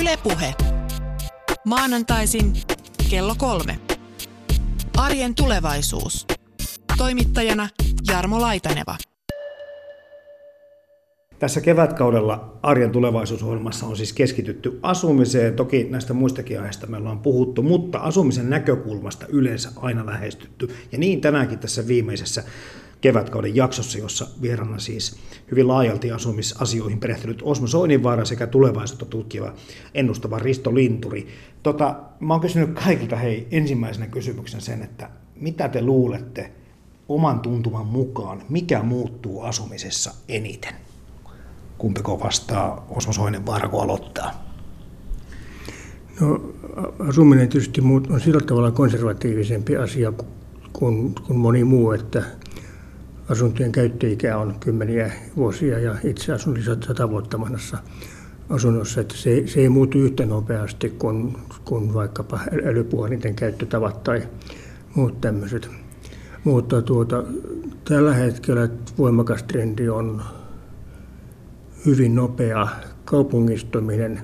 Ylepuhe. Maanantaisin kello kolme. Arjen tulevaisuus. Toimittajana Jarmo Laitaneva. Tässä kevätkaudella Arjen tulevaisuusohjelmassa on siis keskitytty asumiseen. Toki näistä muistakin aiheista me ollaan puhuttu, mutta asumisen näkökulmasta yleensä aina lähestytty. Ja niin tänäänkin tässä viimeisessä kevätkauden jaksossa, jossa vieraana siis hyvin laajalti asumisasioihin perehtynyt Osmo Soininvaara sekä tulevaisuutta tutkiva ennustava Risto Linturi. Tota, mä oon kysynyt kaikilta hei ensimmäisenä kysymyksen sen, että mitä te luulette oman tuntuman mukaan, mikä muuttuu asumisessa eniten? Kumpiko vastaa Osmo Soininvaara, kun aloittaa? No, asuminen tietysti on sillä tavalla konservatiivisempi asia kuin, kuin moni muu, että asuntojen käyttöikä on kymmeniä vuosia ja itse asun sata vuotta vanhassa asunnossa, että se, se ei muutu yhtä nopeasti kuin, kuin vaikkapa älypuhelinten käyttötavat tai muut tämmöiset. Mutta tuota, tällä hetkellä voimakas trendi on hyvin nopea kaupungistuminen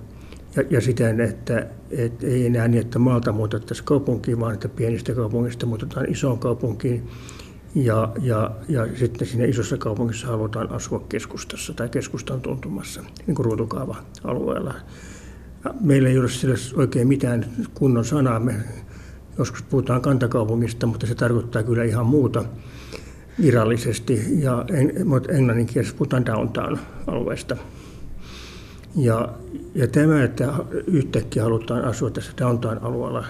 ja, ja siten, että, että ei enää niin, että maalta muutettaisiin kaupunkiin, vaan että pienistä kaupungista muutetaan isoon kaupunkiin ja, ja, ja sitten siinä isossa kaupungissa halutaan asua keskustassa tai keskustan tuntumassa, niin kuin ruutukaava-alueella. Meillä ei ole sillä oikein mitään kunnon sanaa. Me joskus puhutaan kantakaupungista, mutta se tarkoittaa kyllä ihan muuta virallisesti. Ja englannin kielessä puhutaan downtown-alueesta. Ja, ja tämä, että yhtäkkiä halutaan asua tässä downtown-alueella,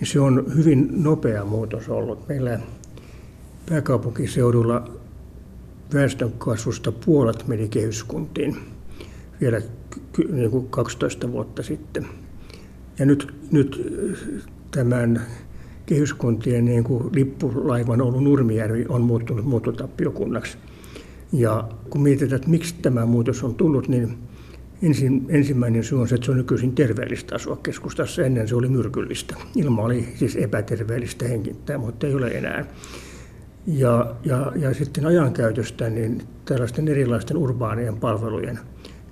niin se on hyvin nopea muutos ollut. Meillä pääkaupunkiseudulla väestön kasvusta puolet meni kehyskuntiin vielä niin kuin 12 vuotta sitten. Ja nyt, nyt tämän kehyskuntien niin kuin lippulaivan ollut Nurmijärvi on muuttunut muuttotappiokunnaksi. Ja kun mietitään, että miksi tämä muutos on tullut, niin ensin, ensimmäinen syy on se, että se on nykyisin terveellistä asua keskustassa. Ennen se oli myrkyllistä. Ilma oli siis epäterveellistä henkintää, mutta ei ole enää. Ja, ja, ja sitten ajankäytöstä, niin tällaisten erilaisten urbaanien palvelujen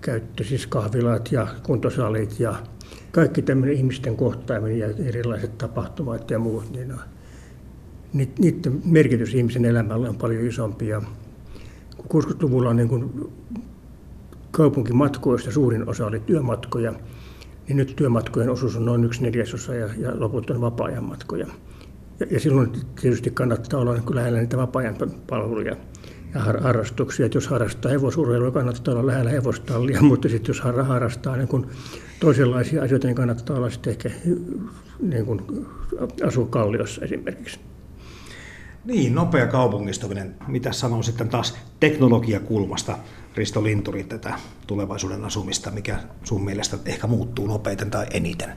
käyttö, siis kahvilat ja kuntosalit ja kaikki tämmöinen ihmisten kohtaaminen ja erilaiset tapahtumat ja muut, niin niiden merkitys ihmisen elämällä on paljon isompi. Ja 60-luvulla niin kun kaupunkimatkoista suurin osa oli työmatkoja, niin nyt työmatkojen osuus on noin yksi neljäsosa ja, ja loput on vapaa-ajan matkoja. Ja, ja silloin tietysti kannattaa olla niin lähellä niitä vapaa-ajan palveluja ja harrastuksia. Että jos harrastaa hevosurheilua, kannattaa olla lähellä hevostallia, mutta sitten jos harrastaa niin kun toisenlaisia asioita, niin kannattaa olla sitten ehkä niin kun asua kalliossa esimerkiksi. Niin, nopea kaupungistuminen. Mitä sanoo sitten taas teknologiakulmasta, Risto Linturi, tätä tulevaisuuden asumista, mikä sun mielestä ehkä muuttuu nopeiten tai eniten?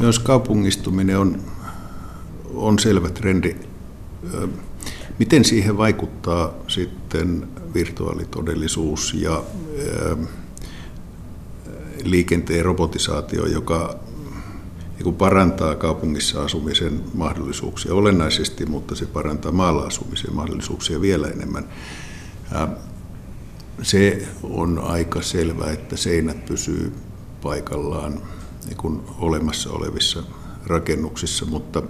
Jos kaupungistuminen on on selvä trendi. Miten siihen vaikuttaa sitten virtuaalitodellisuus ja liikenteen robotisaatio, joka niin parantaa kaupungissa asumisen mahdollisuuksia olennaisesti, mutta se parantaa maalla asumisen mahdollisuuksia vielä enemmän. Se on aika selvä, että seinät pysyy paikallaan niin olemassa olevissa rakennuksissa, mutta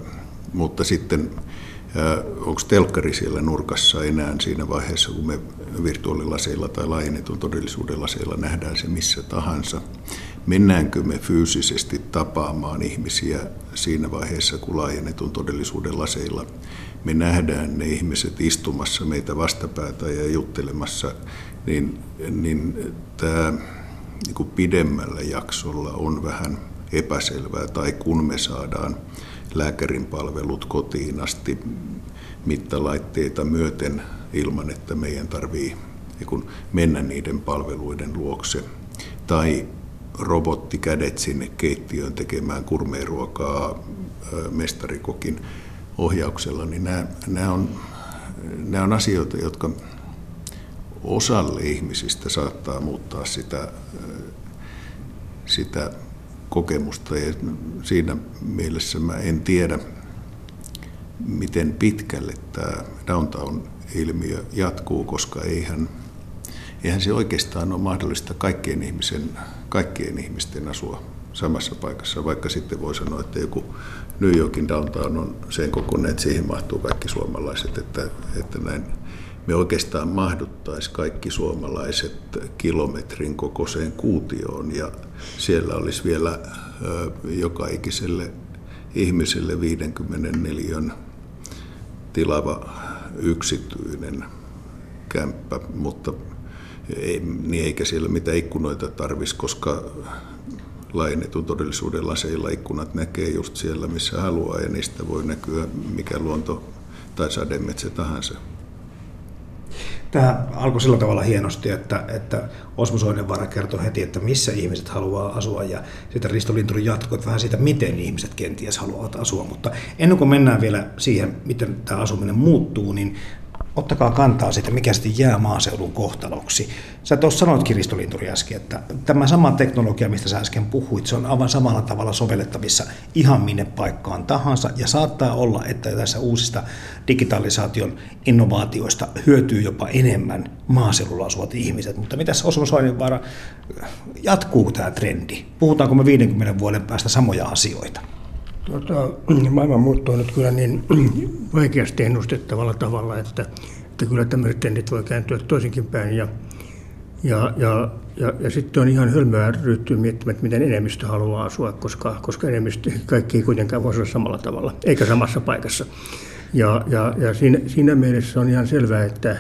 mutta sitten onko telkkari siellä nurkassa enää siinä vaiheessa, kun me virtuaalilaseilla tai laajennetun todellisuuden laseilla nähdään se missä tahansa. Mennäänkö me fyysisesti tapaamaan ihmisiä siinä vaiheessa, kun laajennetun todellisuuden laseilla me nähdään ne ihmiset istumassa meitä vastapäätä ja juttelemassa, niin, niin tämä niin pidemmällä jaksolla on vähän epäselvää, tai kun me saadaan lääkärin palvelut kotiin asti mittalaitteita myöten ilman, että meidän tarvii mennä niiden palveluiden luokse. Tai robottikädet sinne keittiöön tekemään kurmeeruokaa mestarikokin ohjauksella, niin nämä, nämä, on, nämä on asioita, jotka osalle ihmisistä saattaa muuttaa sitä, sitä kokemusta ja siinä mielessä mä en tiedä, miten pitkälle tämä downtown-ilmiö jatkuu, koska eihän, eihän se oikeastaan ole mahdollista kaikkien, ihmisen, kaikkien ihmisten asua samassa paikassa, vaikka sitten voi sanoa, että joku New Yorkin downtown on sen kokoinen, että siihen mahtuu kaikki suomalaiset, että, että näin me oikeastaan mahduttaisiin kaikki suomalaiset kilometrin kokoiseen kuutioon ja siellä olisi vielä joka ikiselle ihmiselle 54 tilava yksityinen kämppä, mutta ei, niin eikä siellä mitään ikkunoita tarvisi, koska laajennetun todellisuuden laseilla ikkunat näkee just siellä, missä haluaa, ja niistä voi näkyä mikä luonto tai sademetsä tahansa. Tämä alkoi sillä tavalla hienosti, että, että Osmo Soidenvaara kertoi heti, että missä ihmiset haluaa asua ja sitten Risto Linturi jatkoi vähän siitä, miten ihmiset kenties haluavat asua. Mutta ennen kuin mennään vielä siihen, miten tämä asuminen muuttuu, niin ottakaa kantaa siitä, mikä sitten jää maaseudun kohtaloksi. Sä tuossa sanoit Kiristolinturi äsken, että tämä sama teknologia, mistä sä äsken puhuit, se on aivan samalla tavalla sovellettavissa ihan minne paikkaan tahansa, ja saattaa olla, että tässä uusista digitalisaation innovaatioista hyötyy jopa enemmän maaseudulla asuvat ihmiset. Mutta mitäs Osmo Soininvaara, jatkuu tämä trendi? Puhutaanko me 50 vuoden päästä samoja asioita? Tota, maailma muuttuu nyt kyllä niin vaikeasti ennustettavalla tavalla, että, että kyllä tämmöiset trendit voi kääntyä toisinkin päin. Ja, ja, ja, ja, ja sitten on ihan hölmöä ryhtyä miettimään, että miten enemmistö haluaa asua, koska, koska enemmistö, kaikki ei kuitenkaan voisi olla samalla tavalla, eikä samassa paikassa. Ja, ja, ja siinä, siinä mielessä on ihan selvää, että,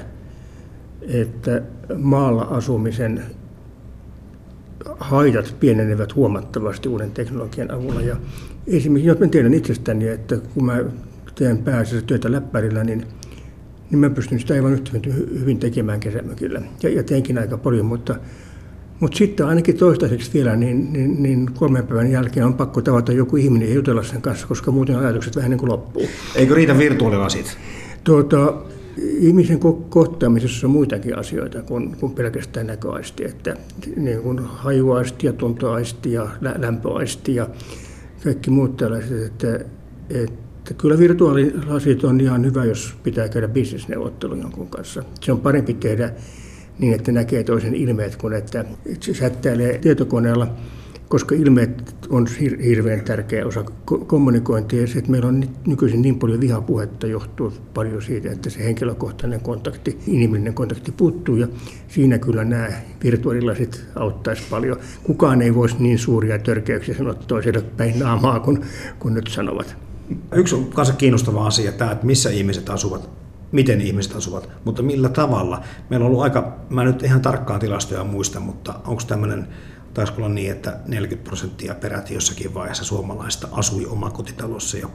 että maalla asumisen haitat pienenevät huomattavasti uuden teknologian avulla. Ja esimerkiksi, jos mä tiedän itsestäni, että kun mä teen pääasiassa työtä läppärillä, niin, niin mä pystyn sitä aivan yhtä hyvin tekemään kesämökillä. Ja, ja teenkin aika paljon, mutta, mutta sitten ainakin toistaiseksi vielä, niin, niin, niin kolmen päivän jälkeen on pakko tavata joku ihminen ja jutella sen kanssa, koska muuten ajatukset vähän niin kuin loppuu. Eikö riitä virtuaalilasit? Tuota, ihmisen kohtaamisessa on muitakin asioita kuin, kuin pelkästään näköaisti, että niin kuin hajuaisti ja tuntoaisti ja lämpöaisti ja kaikki muut tällaiset, että, että kyllä virtuaalilasit on ihan hyvä, jos pitää käydä bisnesneuvottelu jonkun kanssa. Se on parempi tehdä niin, että näkee toisen ilmeet, kuin että sättäilee tietokoneella koska ilmeet on hirveän tärkeä osa kommunikointia. Ja se, että meillä on nykyisin niin paljon vihapuhetta, johtuu paljon siitä, että se henkilökohtainen kontakti, inhimillinen kontakti puuttuu. Ja siinä kyllä nämä virtuaalilasit auttaisi paljon. Kukaan ei voisi niin suuria törkeyksiä sanoa toiselle päin naamaa kuin, kuin nyt sanovat. Yksi on kanssa kiinnostava asia tämä, että missä ihmiset asuvat miten ihmiset asuvat, mutta millä tavalla. Meillä on ollut aika, mä nyt ihan tarkkaan tilastoja muista, mutta onko tämmöinen taisi olla niin, että 40 prosenttia peräti jossakin vaiheessa suomalaista asui omakotitalossa ja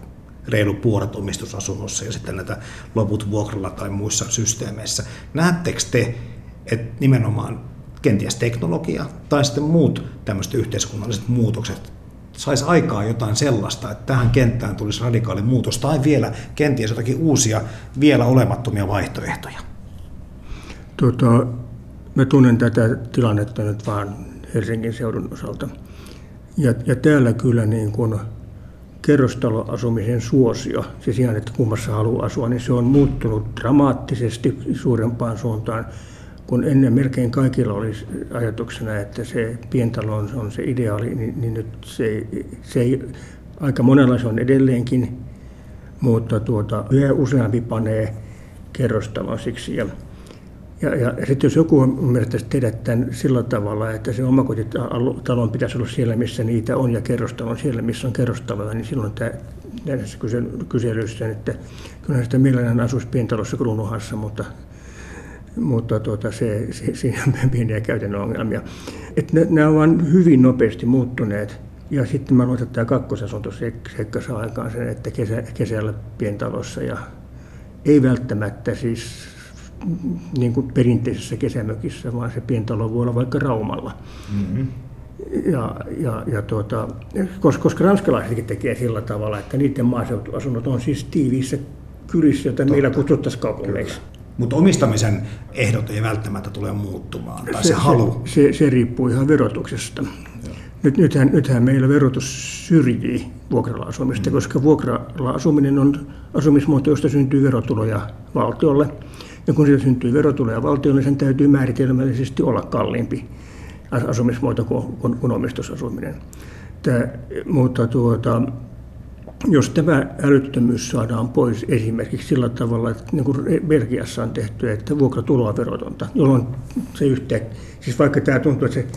reilu puolet omistusasunnossa ja sitten näitä loput vuokralla tai muissa systeemeissä. Näettekö te, että nimenomaan kenties teknologia tai sitten muut tämmöiset yhteiskunnalliset muutokset saisi aikaa jotain sellaista, että tähän kenttään tulisi radikaali muutos tai vielä kenties jotakin uusia, vielä olemattomia vaihtoehtoja? Tota, mä tunnen tätä tilannetta nyt vaan Helsingin seudun osalta. Ja, ja täällä kyllä niin kuin kerrostaloasumisen suosio, siis ihan, että kummassa haluaa asua, niin se on muuttunut dramaattisesti suurempaan suuntaan, kun ennen melkein kaikilla oli ajatuksena, että se pientalo on, se ideaali, niin, niin nyt se, se ei, aika monella se on edelleenkin, mutta tuota, yhä useampi panee kerrostalon siksi. Ja ja, ja sitten jos joku ymmärtäisi tehdä tämän sillä tavalla, että se omakotitalon pitäisi olla siellä, missä niitä on, ja kerrostalon siellä, missä on kerrostaloja, niin silloin tämä, näissä kyselyissä, että kyllä sitä mielellään asuisi pientalossa kruunuhassa, mutta, mutta tuota, se, se, siinä on pieniä käytännön ongelmia. Että nämä ovat hyvin nopeasti muuttuneet. Ja sitten mä luulen, että tämä kakkosasunto seikka saa aikaan sen, että kesä, kesällä pientalossa ja ei välttämättä siis niin kuin perinteisessä kesämökissä, vaan se pientalo voi olla vaikka Raumalla. Mm-hmm. Ja, ja, ja tuota, koska, koska ranskalaisetkin tekee sillä tavalla, että niiden maaseutuasunnot on siis tiiviissä kylissä, joita Totta. meillä kutsuttaisiin kaupungeiksi. Mutta omistamisen ehdot ei välttämättä tule muuttumaan, tai se, se halu. Se, se, se riippuu ihan verotuksesta. Nyt, nythän, nythän meillä verotus syrjii vuokralla asumista, mm. koska vuokralla asuminen on asumismuoto, josta syntyy verotuloja valtiolle. Ja kun siitä syntyy verotuloja valtiolle, niin sen täytyy määritelmällisesti olla kalliimpi asumismuoto kuin, kuin, omistusasuminen. Tämä, mutta tuota, jos tämä älyttömyys saadaan pois esimerkiksi sillä tavalla, että niin kuin Belgiassa on tehty, että vuokratuloa verotonta, jolloin se yhteen, siis vaikka tämä tuntuu, että se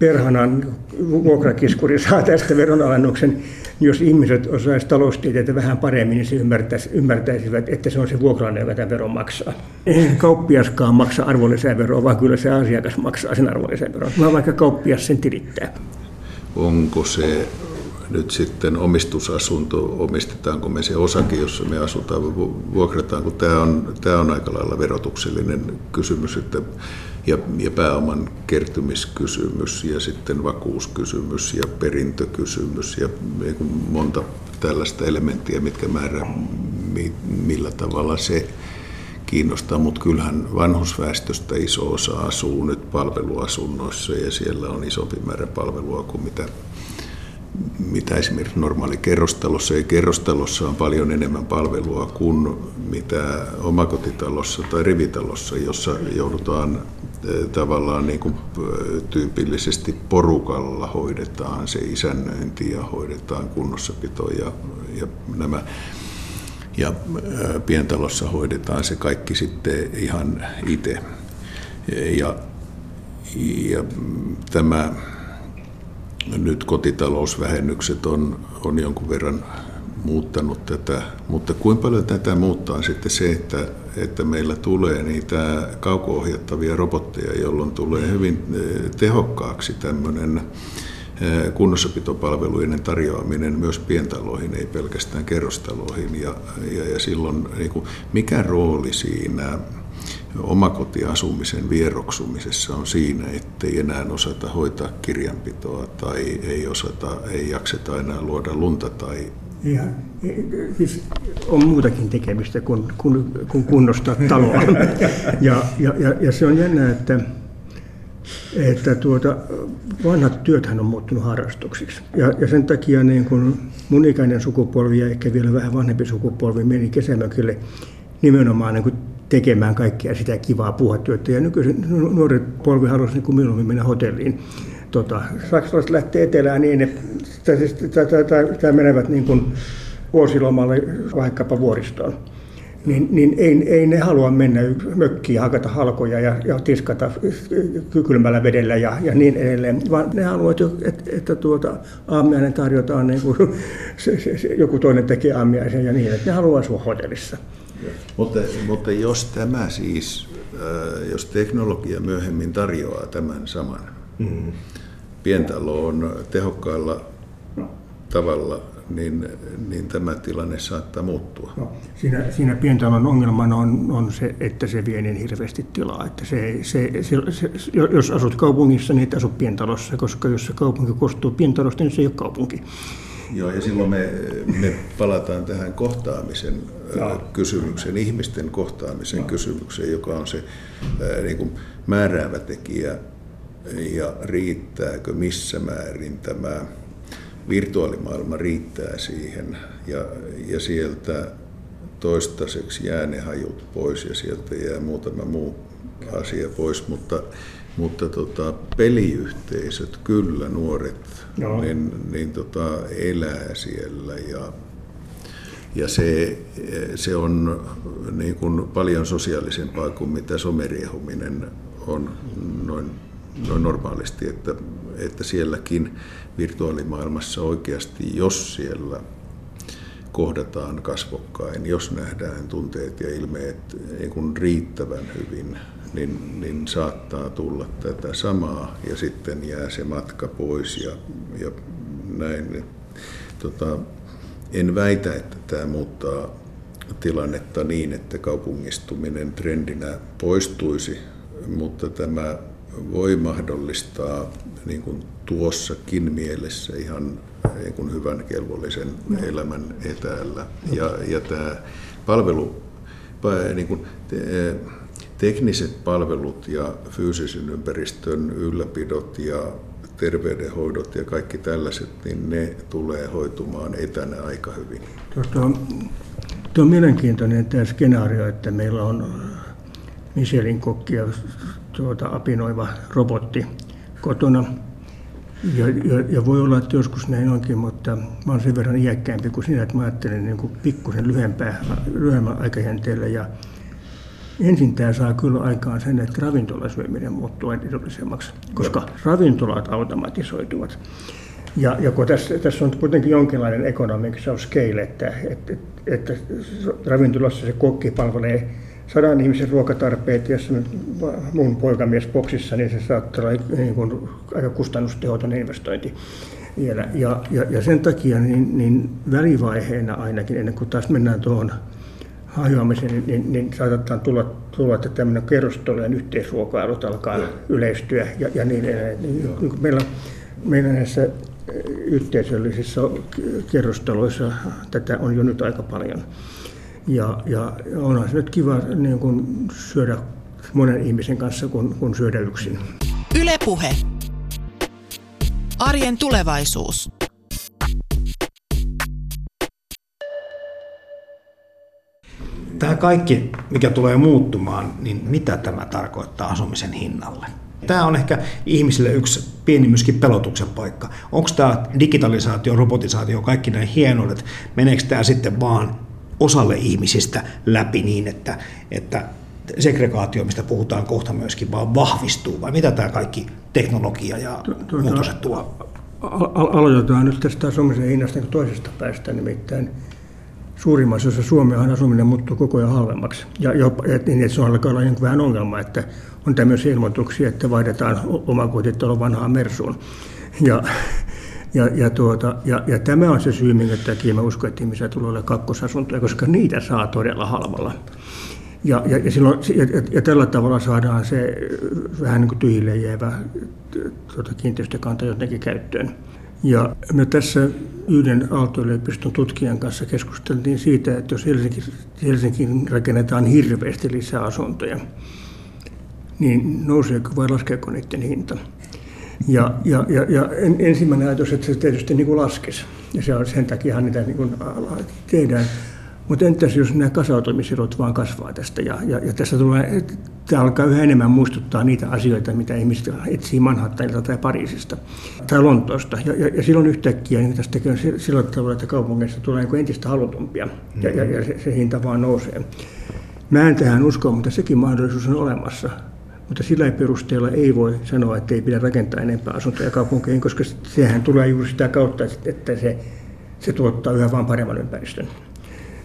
perhanan vuokrakiskuri saa tästä veronalennuksen, jos ihmiset osaisivat taloustieteitä vähän paremmin, niin se ymmärtäisi, ymmärtäisivät, että se on se vuokralainen, joka tämän veron maksaa. Ei kauppiaskaan maksa arvonlisäveroa, vaan kyllä se asiakas maksaa sen arvonlisäveron, vaan vaikka kauppias sen tilittää. Onko se nyt sitten omistusasunto, omistetaanko me se osake, jossa me asutaan, vuokrataan, kun tämä on, tämä on aika lailla verotuksellinen kysymys, että, ja, ja pääoman kertymiskysymys ja sitten vakuuskysymys ja perintökysymys ja monta tällaista elementtiä, mitkä määrää millä tavalla se kiinnostaa, mutta kyllähän vanhusväestöstä iso osa asuu nyt palveluasunnoissa ja siellä on isompi määrä palvelua kuin mitä mitä esimerkiksi normaali kerrostalossa. Ja kerrostalossa on paljon enemmän palvelua kuin mitä omakotitalossa tai rivitalossa, jossa joudutaan eh, tavallaan niin kuin eh, tyypillisesti porukalla hoidetaan se isännöinti ja hoidetaan kunnossapito ja, ja nämä ja eh, pientalossa hoidetaan se kaikki sitten ihan itse. Ja, ja tämä nyt kotitalousvähennykset on, on jonkun verran muuttanut tätä, mutta kuinka paljon tätä muuttaa sitten se, että, että meillä tulee niitä kauko-ohjattavia robotteja, jolloin tulee hyvin eh, tehokkaaksi tämmöinen eh, kunnossapitopalveluiden tarjoaminen myös pientaloihin, ei pelkästään kerrostaloihin. Ja, ja, ja silloin niin kuin, mikä rooli siinä omakotiasumisen vieroksumisessa on siinä, ettei enää osata hoitaa kirjanpitoa tai ei osata, ei jakseta enää luoda lunta tai ja, siis on muutakin tekemistä kuin, kuin, kuin kunnostaa taloa. Ja, ja, ja, ja se on jännä, että, että tuota, vanhat työthän on muuttunut harrastuksiksi. Ja, ja sen takia niin kun mun ikäinen sukupolvi ja ehkä vielä vähän vanhempi sukupolvi meni kesämökille nimenomaan niin tekemään kaikkia sitä kivaa puuhatyötä. Ja nykyisin nuoret polvi halusi niin minun mennä hotelliin. Tota, saksalaiset lähtee etelään niin, että menevät niin kuin vuosilomalle vaikkapa vuoristoon. Niin, niin ei, ei, ne halua mennä mökkiin hakata halkoja ja, ja tiskata kylmällä vedellä ja, ja niin edelleen, vaan ne haluavat, että, että tuota, aamiainen tarjotaan, niin kuin se, se, se, joku toinen tekee aamiaisen ja niin, että ne haluaa asua hotellissa. Mutta, mutta jos tämä siis, äh, jos teknologia myöhemmin tarjoaa tämän saman, mm. pientaloon tehokkaalla tavalla, niin, niin tämä tilanne saattaa muuttua. No, siinä, siinä pientalon ongelmana on, on se, että se vie niin hirveästi tilaa. Että se, se, se, se, jos asut kaupungissa, niin et asu pientalossa, koska jos se kaupunki koostuu pientalosta, niin se ei ole kaupunki. Joo, ja silloin me, me palataan tähän kohtaamisen ja. kysymykseen, ihmisten kohtaamisen ja. kysymykseen, joka on se niin kuin määräävä tekijä ja riittääkö missä määrin tämä virtuaalimaailma riittää siihen ja, ja sieltä toistaiseksi jää ne hajut pois ja sieltä jää muutama muu asia pois, mutta mutta tota, peliyhteisöt, kyllä nuoret, Joo. niin, niin tota, elää siellä ja, ja se, se on niin kuin paljon sosiaalisempaa kuin mitä someriehuminen on noin, noin normaalisti, että, että sielläkin virtuaalimaailmassa oikeasti, jos siellä kohdataan kasvokkain, jos nähdään tunteet ja ilmeet niin kuin riittävän hyvin, niin, niin saattaa tulla tätä samaa ja sitten jää se matka pois ja, ja näin. Tota, en väitä, että tämä muuttaa tilannetta niin, että kaupungistuminen trendinä poistuisi, mutta tämä voi mahdollistaa niin kuin tuossakin mielessä ihan niin kuin hyvän kelvollisen elämän etäällä. Ja, ja tämä palvelu, niin kuin, tekniset palvelut ja fyysisen ympäristön ylläpidot ja terveydenhoidot ja kaikki tällaiset, niin ne tulee hoitumaan etänä aika hyvin. Tuo, tuo on mielenkiintoinen tämä skenaario, että meillä on Michelin kokkia tuota, apinoiva robotti kotona. Ja, ja, ja, voi olla, että joskus näin onkin, mutta mä olen sen verran iäkkäämpi kuin sinä, että mä ajattelen niin pikkusen lyhyemmän aikajänteellä. Ja ensin tämä saa kyllä aikaan sen, että ravintolasyöminen muuttuu edullisemmaksi, koska ravintolat automatisoituvat. Ja, ja kun tässä, tässä on kuitenkin jonkinlainen economics of scale, että, että, että ravintolassa se kokki palvelee sadan ihmisen ruokatarpeet, jos mun poikamies boksissa, niin se saattaa olla niin kuin aika kustannustehoton investointi vielä. Ja, ja, ja sen takia niin, niin välivaiheena ainakin, ennen kuin taas mennään tuohon hajoamiseen, niin, niin, niin saatetaan tulla, tulla että tämmöinen kerrostalojen yhteisruokailut alkaa yleistyä ja, ja niin edelleen. Niin, niin meillä, meillä näissä yhteisöllisissä kerrostaloissa tätä on jo nyt aika paljon. Ja, ja onhan se nyt kiva niin kuin syödä monen ihmisen kanssa, kun, kun syödä yksin. Ylepuhe. Arjen tulevaisuus. Tämä kaikki, mikä tulee muuttumaan, niin mitä tämä tarkoittaa asumisen hinnalle? Tämä on ehkä ihmisille yksi pieni myöskin pelotuksen paikka. Onko tämä digitalisaatio, robotisaatio, kaikki nämä hienoudet, meneekö tämä sitten vaan osalle ihmisistä läpi niin, että, että segregaatio, mistä puhutaan kohta myöskin, vaan vahvistuu, vai mitä tämä kaikki teknologia ja tuota, muutokset tuo? Aloitetaan nyt tästä asumisen hinnasta toisesta päästä, nimittäin suurimmassa osassa Suomea asuminen muuttuu koko ajan halvemmaksi. Ja jopa, et, niin, että se on alkaa olla vähän ongelma, että on tämmöisiä ilmoituksia, että vaihdetaan omakotitalo vanhaan Mersuun. Ja, ja, ja, tuota, ja, ja tämä on se syy, minkä takia mä uskon, että ihmisiä tulee olla kakkosasuntoja, koska niitä saa todella halvalla. Ja, ja, ja, silloin, ja, ja tällä tavalla saadaan se vähän niin kuin tyhjille jäävä tuota, kiinteistökanta jotenkin käyttöön. Ja me tässä yhden Aalto-yliopiston tutkijan kanssa keskusteltiin siitä, että jos Helsinki, Helsinkiin rakennetaan hirveästi lisää asuntoja, niin nouseeko vai laskeeko niiden hinta? Ja, ja, ja, ja ensimmäinen ajatus, että se tietysti niin kuin laskisi. Ja se on, sen takia niitä niin kuin tehdään. Mutta entäs jos nämä kasautumiserot vaan kasvaa tästä ja, ja, ja tässä tulee, tämä alkaa yhä enemmän muistuttaa niitä asioita, mitä ihmiset etsii Manhattanilta tai Pariisista tai Lontoosta. Ja, ja, ja silloin yhtäkkiä niin tästä tekee sillä tavalla, että kaupungeissa tulee niin entistä halutumpia ja, ja, ja se, se hinta vaan nousee. Mä en tähän usko, mutta sekin mahdollisuus on olemassa. Mutta sillä perusteella ei voi sanoa, että ei pidä rakentaa enempää asuntoja kaupunkeihin, koska sehän tulee juuri sitä kautta, että se, se tuottaa yhä vain paremman ympäristön.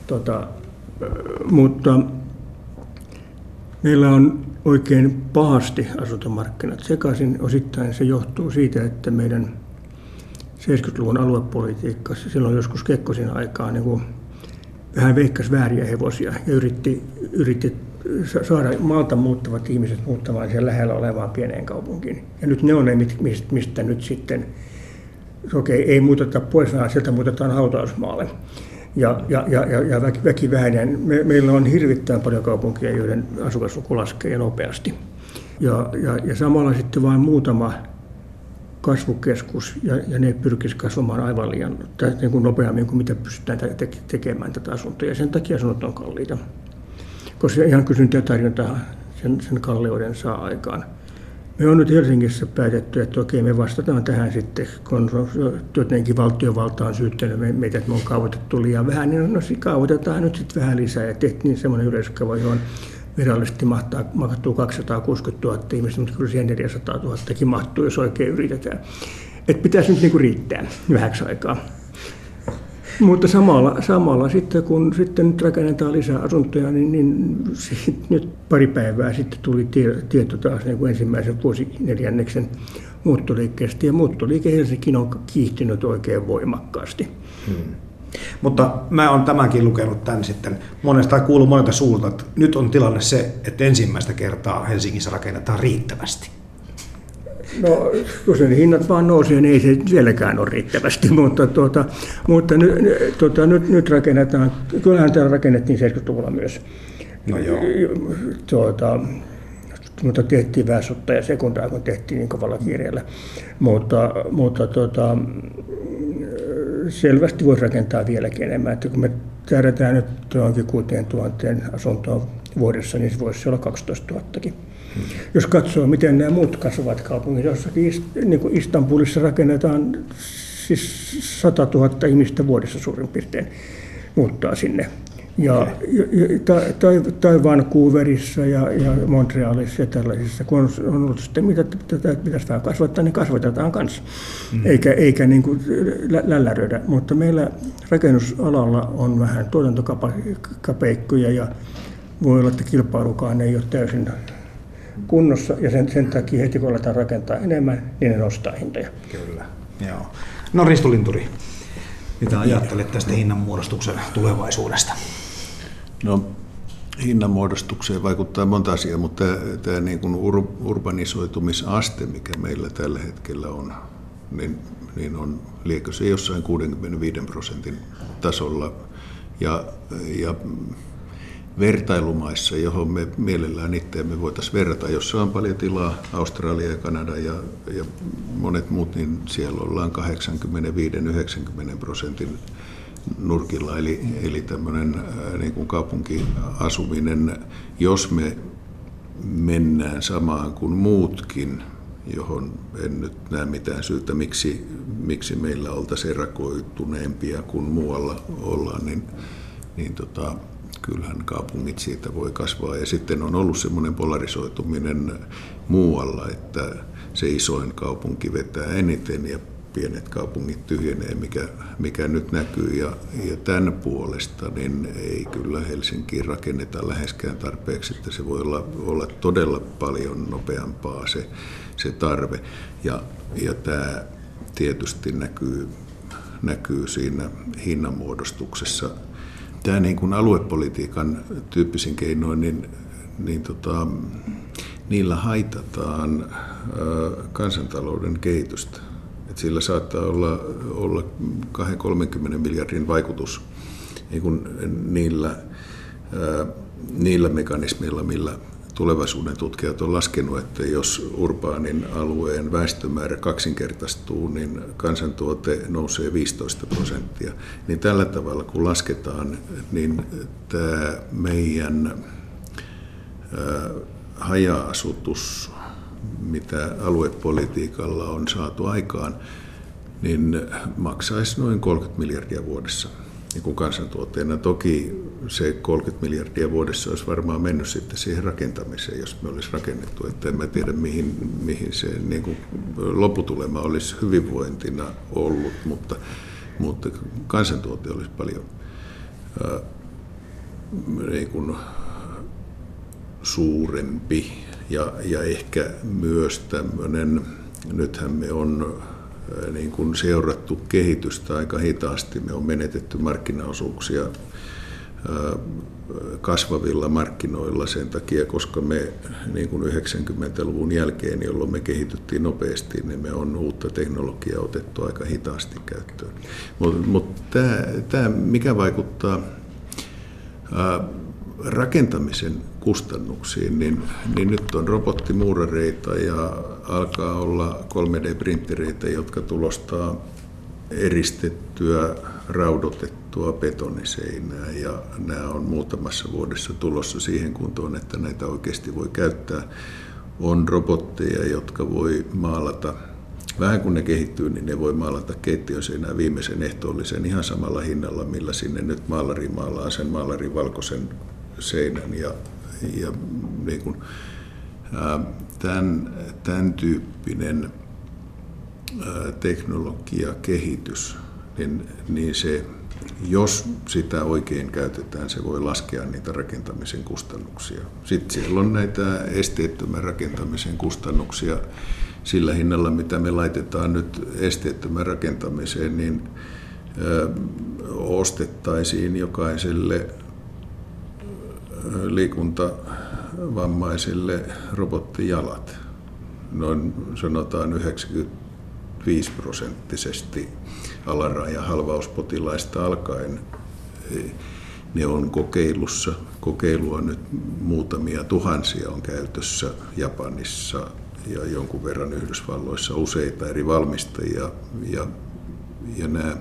Tota, mutta meillä on oikein pahasti asuntomarkkinat sekaisin. Osittain se johtuu siitä, että meidän 70-luvun aluepolitiikassa silloin joskus Kekkosin aikaa niin kuin vähän veikkasi vääriä hevosia ja yritti, yritti saada maalta muuttavat ihmiset muuttamaan siellä lähellä olevaan pieneen kaupunkiin. Ja nyt ne on ne, mistä nyt sitten, okei, okay, ei muuteta pois, vaan sieltä muutetaan hautausmaalle ja, ja, ja, ja, ja väki, väki vähenee. Me, meillä on hirvittävän paljon kaupunkia, joiden asukasluku laskee nopeasti. Ja, ja, ja samalla sitten vain muutama kasvukeskus, ja, ja ne pyrkisivät kasvamaan aivan liian niin kuin nopeammin kuin mitä pystytään te- tekemään tätä asuntoa. Ja sen takia asunnot on kalliita. Koska ihan kysyntä ja tarjonta sen, sen kalleuden saa aikaan. Me on nyt Helsingissä päätetty, että okei, me vastataan tähän sitten, kun jotenkin valtiovalta on syyttänyt meitä, että me on kaavoitettu liian vähän, niin no, kaavoitetaan nyt sitten vähän lisää. Ja tehtiin semmoinen yleiskaava, johon virallisesti mahtaa, mahtuu 260 000 ihmistä, mutta kyllä siihen 400 000 mahtuu, jos oikein yritetään. Että pitäisi nyt niinku riittää vähäksi aikaa. Mutta samalla, samalla sitten, kun sitten nyt rakennetaan lisää asuntoja, niin, niin nyt pari päivää sitten tuli tieto taas niin kuin ensimmäisen vuosineljänneksen muuttoliikkeestä. Ja muuttoliike Helsinkiin on kiihtynyt oikein voimakkaasti. Hmm. Mutta mä oon tämänkin lukenut tämän sitten monesta kuullut monelta suulta, että nyt on tilanne se, että ensimmäistä kertaa Helsingissä rakennetaan riittävästi. No, kun sen hinnat vaan nousee, niin ei se sielläkään ole riittävästi, mutta, tuota, mutta nyt, tuota, nyt, nyt rakennetaan, kyllähän täällä rakennettiin 70-luvulla myös. No joo. Tuota, mutta tehtiin väesottaa ja sekundaa, kun tehtiin niin kovalla kiireellä. Mutta, mutta tuota, selvästi voisi rakentaa vieläkin enemmän. Että kun me tähdätään nyt johonkin 6000 asuntoon vuodessa, niin se voisi olla 12 000. Hmm. Jos katsoo, miten nämä muut kasvavat kaupungit, jossakin niin kuin Istanbulissa rakennetaan siis 100 000 ihmistä vuodessa suurin piirtein muuttaa sinne. Ja, ja tai, tai, tai Vancouverissa ja, ja Montrealissa ja tällaisissa, kun on, on ollut sitten, mitä tätä pitäisi vähän kasvattaa, niin kasvatetaan kanssa, mm. eikä, eikä niin kuin lä, lälläröidä. Mutta meillä rakennusalalla on vähän tuotantokapeikkoja ja voi olla, että kilpailukaan ei ole täysin kunnossa ja sen, sen takia heti kun aletaan rakentaa enemmän, niin ne nostaa hintoja. Kyllä, joo. No Risto Linturi, mitä ajattelet tästä hinnanmuodostuksen tulevaisuudesta? No hinnanmuodostukseen vaikuttaa monta asiaa, mutta tämä, tämä niin kuin ur, urbanisoitumisaste, mikä meillä tällä hetkellä on, niin, niin on, liekö se jossain 65 prosentin tasolla. Ja, ja vertailumaissa, johon me mielellään itseämme voitaisiin verrata, jossa on paljon tilaa, Australia ja Kanada ja, ja monet muut, niin siellä ollaan 85-90 prosentin nurkilla, eli, eli tämmöinen niin kuin kaupunkiasuminen, jos me mennään samaan kuin muutkin, johon en nyt näe mitään syytä, miksi, miksi meillä oltaisiin erakoituneempia kuin muualla ollaan, niin, niin tota, kyllähän kaupungit siitä voi kasvaa. Ja sitten on ollut semmoinen polarisoituminen muualla, että se isoin kaupunki vetää eniten ja pienet kaupungit tyhjenee, mikä, mikä nyt näkyy. Ja, ja tämän puolesta niin ei kyllä Helsinkiin rakenneta läheskään tarpeeksi, että se voi olla, olla todella paljon nopeampaa se, se tarve. Ja, ja tämä tietysti näkyy, näkyy siinä hinnanmuodostuksessa. Tämä niin kuin aluepolitiikan tyyppisin keinoin, niin, niin tota, niillä haitataan kansantalouden kehitystä. Että sillä saattaa olla, olla 20-30 miljardin vaikutus niin kuin niillä, niillä mekanismeilla, millä tulevaisuuden tutkijat on laskenut, että jos urbaanin alueen väestömäärä kaksinkertaistuu, niin kansantuote nousee 15 prosenttia. Niin tällä tavalla kun lasketaan, niin tämä meidän haja-asutus mitä aluepolitiikalla on saatu aikaan, niin maksaisi noin 30 miljardia vuodessa niin kuin kansantuotteena. Toki se 30 miljardia vuodessa olisi varmaan mennyt sitten siihen rakentamiseen, jos me olisi rakennettu. Että en mä tiedä, mihin, mihin se niin kuin lopputulema olisi hyvinvointina ollut, mutta, mutta kansantuote olisi paljon ää, niin kuin suurempi ja, ja ehkä myös tämmöinen, nythän me on äh, niin kuin seurattu kehitystä aika hitaasti, me on menetetty markkinaosuuksia äh, kasvavilla markkinoilla sen takia, koska me niin kuin 90-luvun jälkeen, jolloin me kehityttiin nopeasti, niin me on uutta teknologiaa otettu aika hitaasti käyttöön. Mutta mut tämä, mikä vaikuttaa äh, rakentamisen kustannuksiin, niin, niin nyt on robottimuurareita ja alkaa olla 3D-printtereitä, jotka tulostaa eristettyä, raudotettua betoniseinää ja nämä on muutamassa vuodessa tulossa siihen kuntoon, että näitä oikeasti voi käyttää. On robotteja, jotka voi maalata Vähän kun ne kehittyy, niin ne voi maalata keittiöseinää viimeisen ehtoollisen ihan samalla hinnalla, millä sinne nyt maalari maalaa sen maalarin valkoisen seinän ja ja niin kuin, tämän, tämän tyyppinen teknologiakehitys, niin, niin se, jos sitä oikein käytetään, se voi laskea niitä rakentamisen kustannuksia. Sitten siellä on näitä esteettömän rakentamisen kustannuksia sillä hinnalla, mitä me laitetaan nyt esteettömän rakentamiseen, niin ostettaisiin jokaiselle liikuntavammaisille robottijalat. Noin sanotaan 95 prosenttisesti alaraja halvauspotilaista alkaen. Ne on kokeilussa. Kokeilua nyt muutamia tuhansia on käytössä Japanissa ja jonkun verran Yhdysvalloissa useita eri valmistajia. Ja, ja nämä,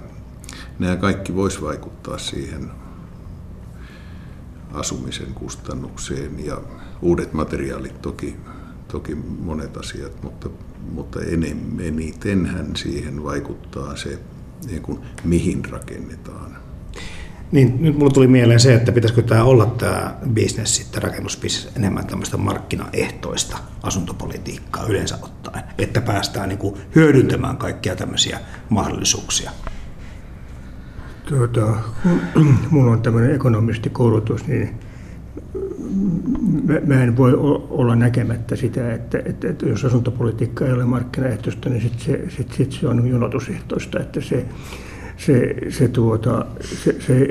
nämä kaikki voisi vaikuttaa siihen asumisen kustannukseen ja uudet materiaalit toki, toki monet asiat, mutta, mutta enitenhän siihen vaikuttaa se, niin kuin, mihin rakennetaan. Niin, nyt mulle tuli mieleen se, että pitäisikö tämä olla tämä business sitten, rakennusbisnes, enemmän tämmöistä markkinaehtoista asuntopolitiikkaa yleensä ottaen, että päästään niin kuin hyödyntämään kaikkia tämmöisiä mahdollisuuksia. Tuota, kun mulla on tämmöinen ekonomistikoulutus, niin mä en voi olla näkemättä sitä, että, että, että jos asuntopolitiikka ei ole markkinaehtoista, niin sitten se, sit, sit se on jonotusehtoista, että se, se, se, tuota, se, se,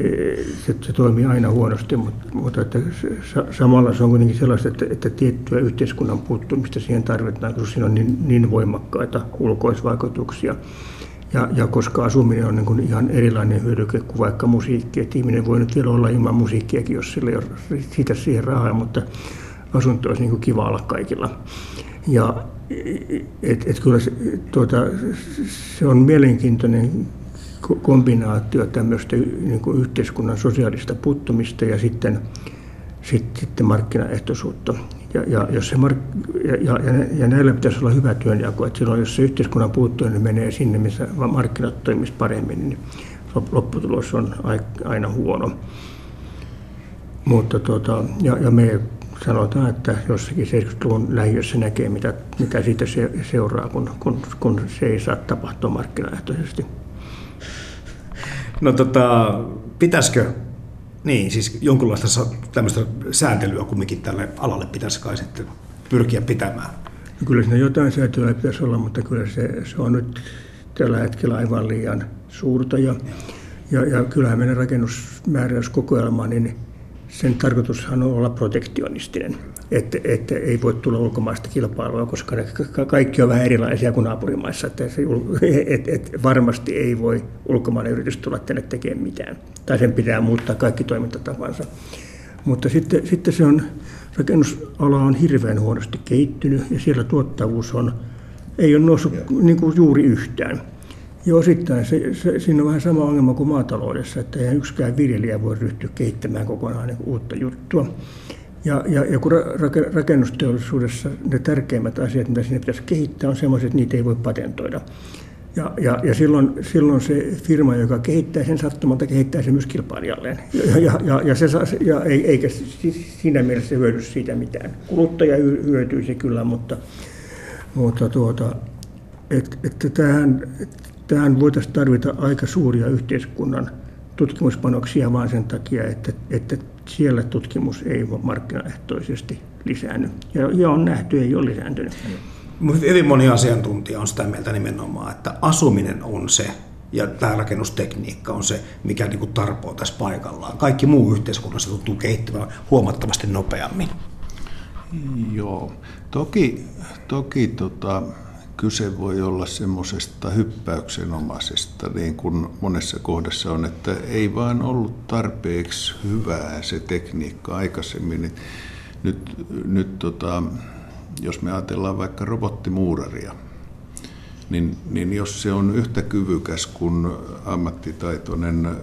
se, se toimii aina huonosti, mutta, mutta että se, samalla se on kuitenkin sellaista, että, että tiettyä yhteiskunnan puuttumista siihen tarvitaan, koska siinä on niin, niin voimakkaita ulkoisvaikutuksia. Ja, ja koska asuminen on niin kuin ihan erilainen hyödyke kuin vaikka musiikki, että ihminen voi nyt vielä olla ilman musiikkiakin, jos sillä ei ole siitä siihen rahaa, mutta asunto olisi niin kuin kiva olla kaikilla. Ja et, et kyllä se, tuota, se on mielenkiintoinen kombinaatio tämmöistä niin kuin yhteiskunnan sosiaalista puuttumista ja sitten, sitten, sitten markkinaehtoisuutta. Ja, ja, jos se mark, ja, ja, ja näillä pitäisi olla hyvä työnjako, että silloin jos se yhteiskunnan puuttuu, niin menee sinne, missä markkinat toimisivat paremmin, niin lopputulos on aina huono. Mutta tota, ja, ja me sanotaan, että jossakin 70-luvun lähiössä näkee, mitä, mitä siitä se, seuraa, kun, kun, kun se ei saa tapahtua markkinaehtoisesti. No tota, pitäisikö, niin siis jonkunlaista tämmöistä sääntelyä kumminkin tälle alalle pitäisi kai sitten pyrkiä pitämään? No kyllä siinä jotain säätelyä pitäisi olla, mutta kyllä se, se on nyt tällä hetkellä aivan liian suurta. Ja, ja, ja kyllähän meidän rakennusmääräyskokoelma, niin sen tarkoitushan on olla protektionistinen, että, että ei voi tulla ulkomaista kilpailua, koska ne kaikki on vähän erilaisia kuin naapurimaissa. Että se, et, et varmasti ei voi ulkomainen yritys tulla tänne tekemään mitään, tai sen pitää muuttaa kaikki toimintatapansa. Mutta sitten, sitten se on, rakennusala on hirveän huonosti kehittynyt ja siellä tuottavuus on, ei ole noussut niin kuin juuri yhtään. Ja osittain se, se, siinä on vähän sama ongelma kuin maataloudessa, että ei yksikään viljelijä voi ryhtyä kehittämään kokonaan niin uutta juttua. Ja, ja, ja kun rakennusteollisuudessa ne tärkeimmät asiat, mitä sinne pitäisi kehittää, on sellaiset, että niitä ei voi patentoida. Ja, ja, ja silloin, silloin se firma, joka kehittää sen sattumalta, kehittää sen myös kilpailijalleen. Ja, ja, ja, ja, se saa, ja eikä siinä mielessä hyödy siitä mitään. Kuluttaja hyötyy se kyllä, mutta, mutta tuota, että et tähän, tähän voitaisiin tarvita aika suuria yhteiskunnan tutkimuspanoksia vaan sen takia, että, että siellä tutkimus ei ole markkinaehtoisesti lisäänny. Ja, ja on nähty, ei ole lisääntynyt. Hyvin moni asiantuntija on sitä mieltä nimenomaan, että asuminen on se, ja tämä rakennustekniikka on se, mikä niin tarpoo tässä paikallaan. Kaikki muu yhteiskunnassa tuntuu kehittymään huomattavasti nopeammin. Joo, toki, toki tota, kyse voi olla semmoisesta hyppäyksenomaisesta, niin kuin monessa kohdassa on, että ei vaan ollut tarpeeksi hyvää se tekniikka aikaisemmin. Nyt, nyt tota, jos me ajatellaan vaikka robottimuuraria, niin, niin jos se on yhtä kyvykäs kuin ammattitaitoinen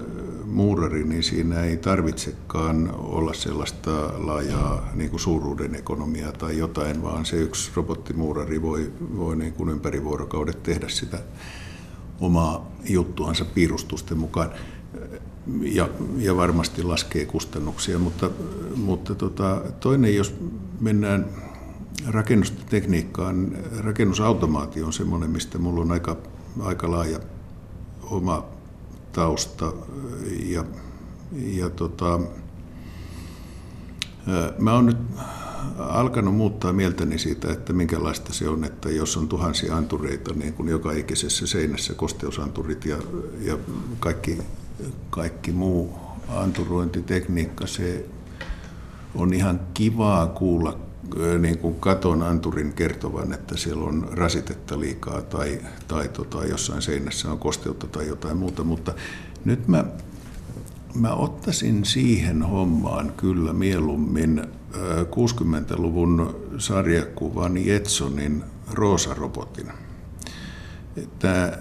muurari, niin siinä ei tarvitsekaan olla sellaista laajaa niin kuin suuruuden ekonomiaa tai jotain, vaan se yksi robottimuurari voi, voi niin kuin ympäri vuorokaudet tehdä sitä omaa juttuansa piirustusten mukaan ja, ja varmasti laskee kustannuksia. Mutta, mutta tota, toinen, jos mennään rakennustekniikkaan, rakennusautomaatio on semmoinen, mistä minulla on aika, aika laaja oma tausta. Ja, ja tota, mä oon nyt alkanut muuttaa mieltäni siitä, että minkälaista se on, että jos on tuhansia antureita, niin kuin joka ikisessä seinässä kosteusanturit ja, ja kaikki, kaikki muu anturointitekniikka, se on ihan kivaa kuulla niin kuin katon anturin kertovan, että siellä on rasitetta liikaa tai, tai tota, jossain seinässä on kosteutta tai jotain muuta, mutta nyt mä, mä ottaisin siihen hommaan kyllä mieluummin 60-luvun sarjakuvan Jetsonin roosarobotin. Tämä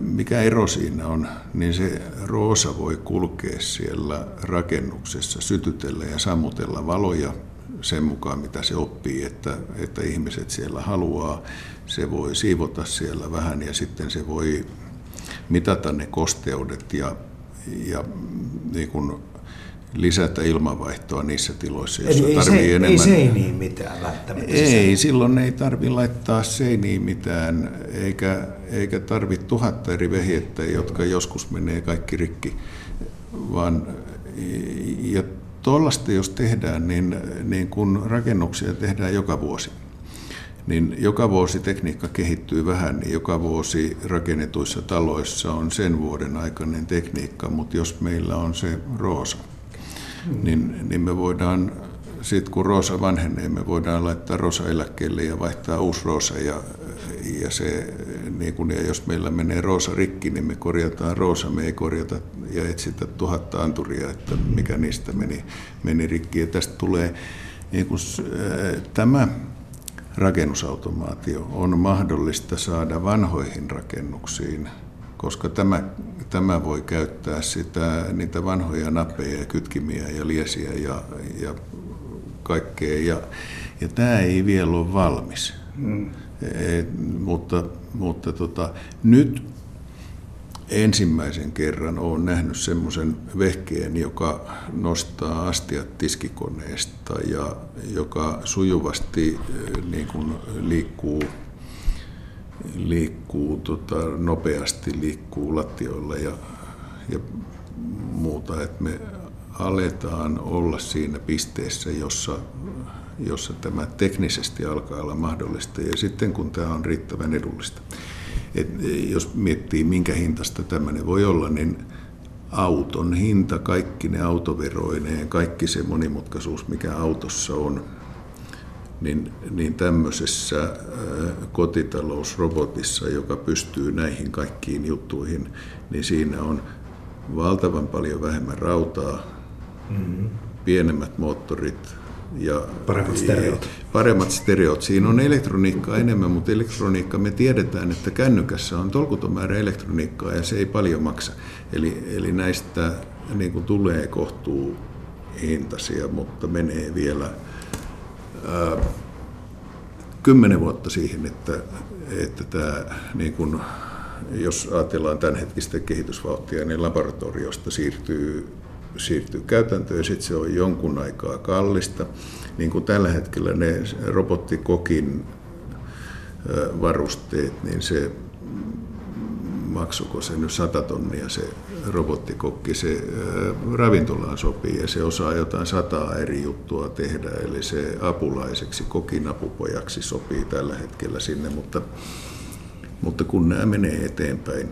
mikä ero siinä on, niin se roosa voi kulkea siellä rakennuksessa, sytytellä ja sammutella valoja sen mukaan, mitä se oppii, että, että ihmiset siellä haluaa. Se voi siivota siellä vähän ja sitten se voi mitata ne kosteudet ja, ja niin kuin lisätä ilmanvaihtoa niissä tiloissa, joissa Eli tarvii ei, se, enemmän. ei seiniin mitään välttämättä. Ei, silloin ei tarvi laittaa seiniin mitään, eikä, eikä tarvi tuhatta eri vehjettä, jotka joskus menee kaikki rikki. Vaan, ja tuollaista jos tehdään, niin, niin kun rakennuksia tehdään joka vuosi, niin joka vuosi tekniikka kehittyy vähän, niin joka vuosi rakennetuissa taloissa on sen vuoden aikainen tekniikka, mutta jos meillä on se roosa, niin, niin me voidaan, sitten kun Roosa vanhenee, me voidaan laittaa Roosa eläkkeelle ja vaihtaa uusi Roosa. Ja, ja, se, niin kun, ja jos meillä menee Roosa rikki, niin me korjataan Roosa, me ei korjata ja etsitä tuhatta anturia, että mikä niistä meni, meni rikki. Ja tästä tulee niin kun, tämä rakennusautomaatio on mahdollista saada vanhoihin rakennuksiin koska tämä, tämä voi käyttää sitä, niitä vanhoja nappeja ja kytkimiä ja liesiä ja, ja kaikkea. Ja, ja tämä ei vielä ole valmis. Mm. E, mutta mutta tota, nyt ensimmäisen kerran olen nähnyt semmoisen vehkeen, joka nostaa astiat tiskikoneesta ja joka sujuvasti niin kuin liikkuu liikkuu tota, nopeasti, liikkuu lattioilla ja, ja muuta, että me aletaan olla siinä pisteessä, jossa, jossa tämä teknisesti alkaa olla mahdollista ja sitten kun tämä on riittävän edullista. Et jos miettii minkä hintasta tämmöinen voi olla, niin auton hinta, kaikki ne autoveroineen, kaikki se monimutkaisuus, mikä autossa on, niin, niin tämmöisessä kotitalousrobotissa, joka pystyy näihin kaikkiin juttuihin, niin siinä on valtavan paljon vähemmän rautaa, mm-hmm. pienemmät moottorit ja paremmat stereot. Paremmat stereot. Siinä on elektroniikkaa enemmän, mutta elektroniikka me tiedetään, että kännykässä on tolkuton määrä elektroniikkaa ja se ei paljon maksa. Eli, eli näistä niin kuin tulee kohtuu hintaisia, mutta menee vielä kymmenen vuotta siihen, että, että tämä, niin kun, jos ajatellaan tämänhetkistä kehitysvauhtia, niin laboratoriosta siirtyy, siirtyy käytäntöön, sitten se on jonkun aikaa kallista. Niin kuin tällä hetkellä ne robottikokin varusteet, niin se maksuko se nyt 100 tonnia se robottikokki, se ravintolaan sopii ja se osaa jotain sataa eri juttua tehdä, eli se apulaiseksi, kokin apupojaksi sopii tällä hetkellä sinne, mutta, mutta kun nämä menee eteenpäin,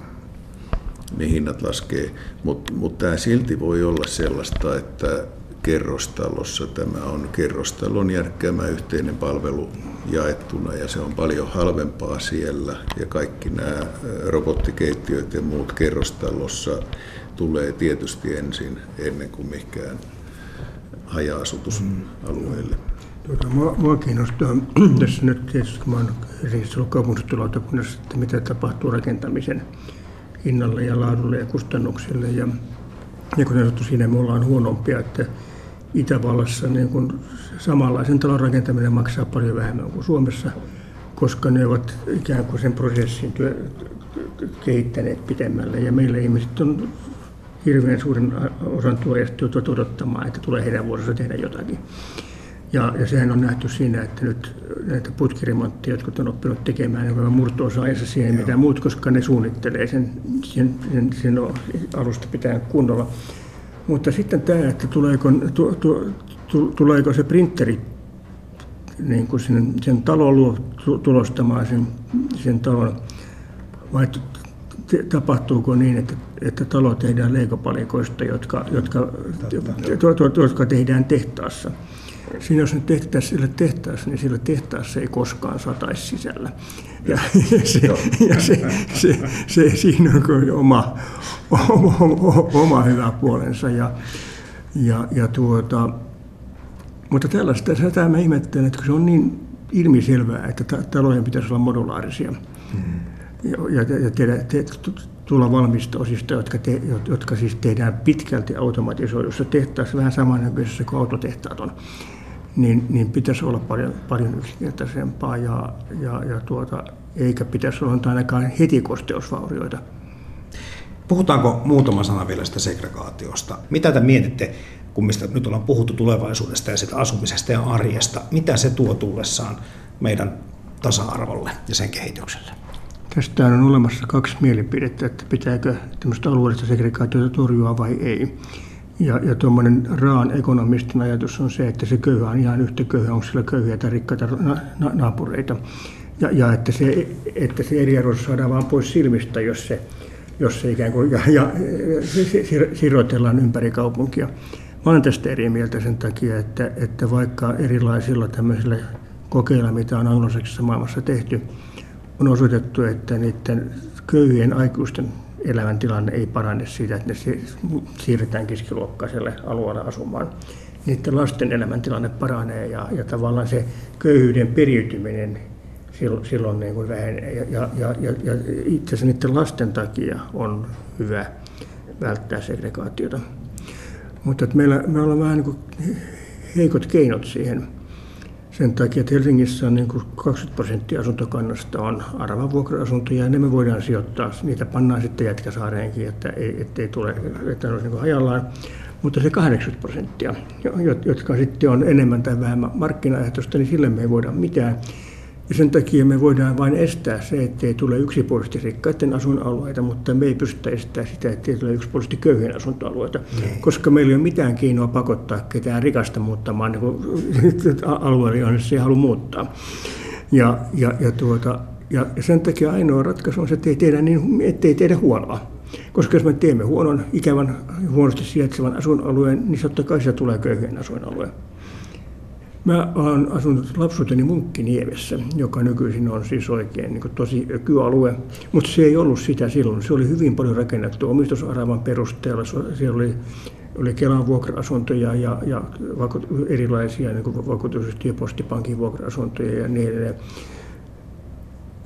niin hinnat laskee, mutta mut tämä silti voi olla sellaista, että kerrostalossa. Tämä on kerrostalon järkkäämä yhteinen palvelu jaettuna ja se on paljon halvempaa siellä. Ja kaikki nämä robottikeittiöt ja muut kerrostalossa tulee tietysti ensin ennen kuin mikään haja-asutusalueelle. Tuota, mua, mua kiinnostaa tässä nyt tietysti, kun olen kaupungistuslautakunnassa, että mitä tapahtuu rakentamisen hinnalle ja laadulle ja kustannuksille. Ja, ja kuten sanottu, siinä me ollaan huonompia, että Itävallassa niin kuin samanlaisen talon rakentaminen maksaa paljon vähemmän kuin Suomessa, koska ne ovat ikään kuin sen prosessin työ, kehittäneet pitemmälle. Ja meillä ihmiset on hirveän suurin osan tuojasta odottamaan, että tulee heidän vuorossa tehdä jotakin. Ja, ja sehän on nähty siinä, että nyt näitä putkiremontteja, jotka on oppinut tekemään, niin murto-osa siihen mitä muut, koska ne suunnittelee sen, sen, sen, sen alusta pitää kunnolla. Mutta sitten tämä, että tuleeko, tu, tu, tu, tuleeko se printeri niin kuin sen, sen talon luo, tulostamaan sen, sen talon, vai tapahtuuko niin, että, että talo tehdään leikopalikoista, jotka, jotka, jotka tehdään tehtaassa. Siinä jos nyt tehtäisiin sillä tehtaassa, niin sillä tehtaassa ei koskaan sataisi sisällä. Ja, ja, se, ja se, se, se, siinä on oma, oma, oma hyvä puolensa. Ja, ja, ja tuota, mutta tällaista sitä mä ihmettelen, että se on niin ilmiselvää, että talojen pitäisi olla modulaarisia. Hmm. ja, ja tehdä, te, tulla valmista osista, jotka, te, jotka siis tehdään pitkälti automatisoidussa tehtaassa, vähän samannäköisessä kuin autotehtaat on, niin, niin pitäisi olla paljon, paljon yksinkertaisempaa ja, ja, ja tuota, eikä pitäisi olla ainakaan heti kosteusvaurioita. Puhutaanko muutama sana vielä sitä segregaatiosta? Mitä te mietitte, kun mistä nyt ollaan puhuttu tulevaisuudesta ja sitä asumisesta ja arjesta, mitä se tuo tullessaan meidän tasa-arvolle ja sen kehitykselle? Tästä on olemassa kaksi mielipidettä, että pitääkö tämmöistä alueellista segregaatiota torjua vai ei. Ja, ja tuommoinen raan ekonomistin ajatus on se, että se köyhä on ihan yhtä köyhä, onko sillä köyhiä tai rikkaita na, na, naapureita. Ja, ja että, se, että se eriarvoisuus saadaan vaan pois silmistä, jos se, jos se ikään kuin ja, ja, siroitellaan ympäri kaupunkia. Mä olen tästä eri mieltä sen takia, että, että vaikka erilaisilla tämmöisillä kokeilla, mitä on anglosaksisessa maailmassa tehty, on osoitettu, että niiden köyhien aikuisten elämäntilanne ei parane siitä, että ne siirretään keskiluokkaiselle alueelle asumaan. Niiden lasten elämäntilanne paranee ja, ja tavallaan se köyhyyden periytyminen silloin, silloin niin kuin vähenee. Ja, ja, ja, ja itse asiassa niiden lasten takia on hyvä välttää segregaatiota. Mutta että meillä, me ollaan vähän niin kuin heikot keinot siihen sen takia, että Helsingissä on niin kuin 20 prosenttia asuntokannasta on aravavuokra-asuntoja ja ne me voidaan sijoittaa. Niitä pannaan sitten Jätkäsaareenkin, että ei, ettei tule, että ne olisi niin hajallaan. Mutta se 80 prosenttia, jotka sitten on enemmän tai vähemmän markkinaehtoista, niin sille me ei voida mitään. Ja sen takia me voidaan vain estää se, ettei tule yksipuolisesti rikkaiden asuinalueita, mutta me ei pystytä estämään sitä, ettei tule yksipuolisesti köyhien asuntoalueita, niin. koska meillä ei ole mitään keinoa pakottaa ketään rikasta muuttamaan niin alueelle, jonne se ei halua muuttaa. Ja, ja, ja, tuota, ja sen takia ainoa ratkaisu on se, että ei tehdä, niin, ettei tehdä huonoa. Koska jos me teemme huonon, ikävän, huonosti sijaitsevan asuinalueen, niin totta kai se tulee köyhien asuinalueen. Mä olen asunut lapsuuteni Munkkiniemessä, joka nykyisin on siis oikein niin tosi ökyalue, mutta se ei ollut sitä silloin. Se oli hyvin paljon rakennettu omistusaravan perusteella. Siellä oli, oli Kelan vuokra-asuntoja ja, ja erilaisia niin vakuutusyhtiö- postipankin vuokra-asuntoja ja niin edelleen.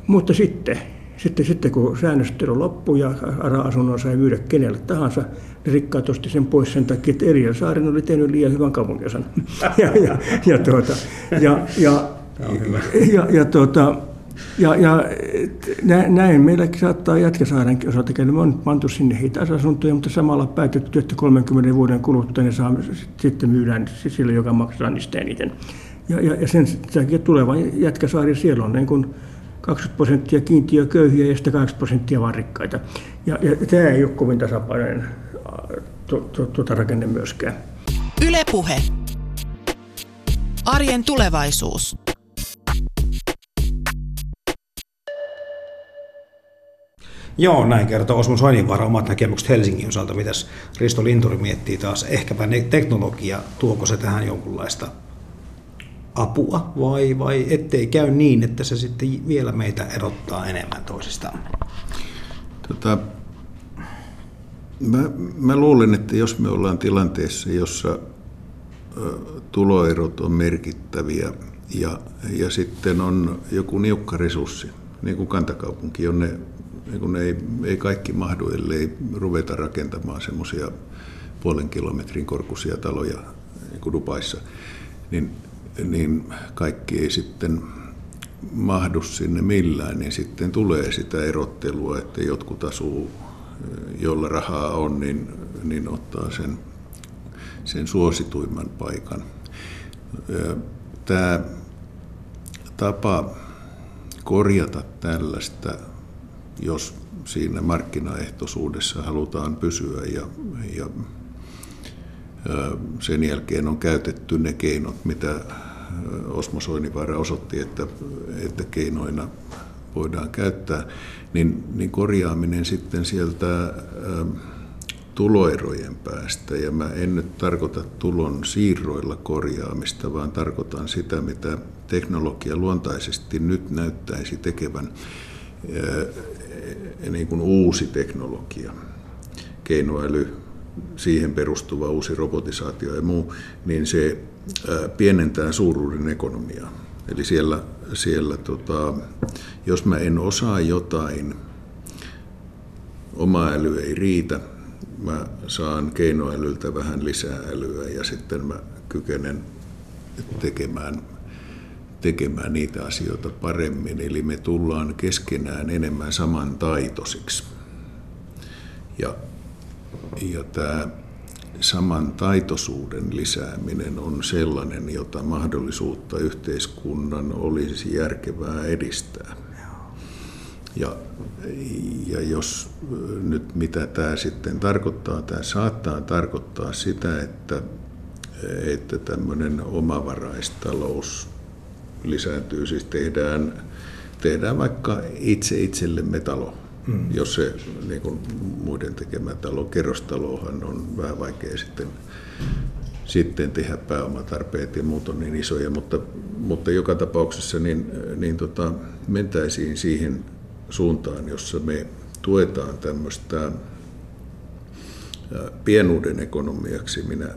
Mutta sitten sitten, sitten kun säännöstely loppui ja ARA-asunnon sai myydä kenelle tahansa, rikkaat osti sen pois sen takia, että Eriel Saaren oli tehnyt liian hyvän kaupunginosan. ja, ja, ja, tuota, ja, ja, ja, ja, tuota, ja, ja näin meilläkin saattaa Jätkäsaarenkin osalta käydä. Me on pantu sinne hitaisasuntoja, mutta samalla päätetty, että 30 vuoden kuluttua ne saa, sitten myydään sille, joka maksaa niistä eniten. Ja, ja, ja sen takia tuleva Jätkäsaari siellä on niin kuin 20 prosenttia kiintiököyhiä ja sitten 80 prosenttia vaan rikkaita. Ja, ja tämä ei ole kovin tasapainoinen tuota rakenne myöskään. Ylepuhe. Arjen tulevaisuus. Joo, näin kertoo Osmo Soininvaara omat näkemykset Helsingin osalta. Mitäs Risto Linturi miettii taas? Ehkäpä teknologia, tuoko se tähän jonkunlaista apua vai, vai ettei käy niin, että se sitten vielä meitä erottaa enemmän toisistaan? Tota, mä, mä luulen, että jos me ollaan tilanteessa, jossa tuloerot on merkittäviä ja, ja sitten on joku niukka resurssi, niin kuin kantakaupunki, jonne niin kun ei, ei kaikki mahdu, ellei ruveta rakentamaan semmoisia puolen kilometrin korkuisia taloja niin kuin Dubaissa, niin niin kaikki ei sitten mahdu sinne millään, niin sitten tulee sitä erottelua, että jotkut asuu, jolla rahaa on, niin, niin ottaa sen, sen suosituimman paikan. Tämä tapa korjata tällaista, jos siinä markkinaehtoisuudessa halutaan pysyä ja, ja sen jälkeen on käytetty ne keinot, mitä Osmo Soinivaara osoitti, että, että keinoina voidaan käyttää, niin, niin korjaaminen sitten sieltä tuloerojen päästä, ja mä en nyt tarkoita tulon siirroilla korjaamista, vaan tarkoitan sitä, mitä teknologia luontaisesti nyt näyttäisi tekevän, niin kuin uusi teknologia, keinoäly, siihen perustuva uusi robotisaatio ja muu, niin se pienentää suuruuden ekonomiaa. Eli siellä, siellä tota, jos mä en osaa jotain oma äly ei riitä, mä saan keinoälyltä vähän lisää älyä ja sitten mä kykenen tekemään, tekemään niitä asioita paremmin. Eli me tullaan keskenään enemmän samantaitoisiksi. Ja, ja tämä samantaitoisuuden lisääminen on sellainen, jota mahdollisuutta yhteiskunnan olisi järkevää edistää. Ja, ja jos nyt mitä tämä sitten tarkoittaa, tämä saattaa tarkoittaa sitä, että, että tämmöinen omavaraistalous lisääntyy, siis tehdään, tehdään vaikka itse itsellemme talo. Hmm. Jos se niin kuin muiden tekemä talo, kerrostalohan on vähän vaikea sitten, sitten tehdä pääomatarpeet ja muut on niin isoja, mutta, mutta joka tapauksessa niin, niin tota, mentäisiin siihen suuntaan, jossa me tuetaan tämmöistä pienuuden ekonomiaksi, minä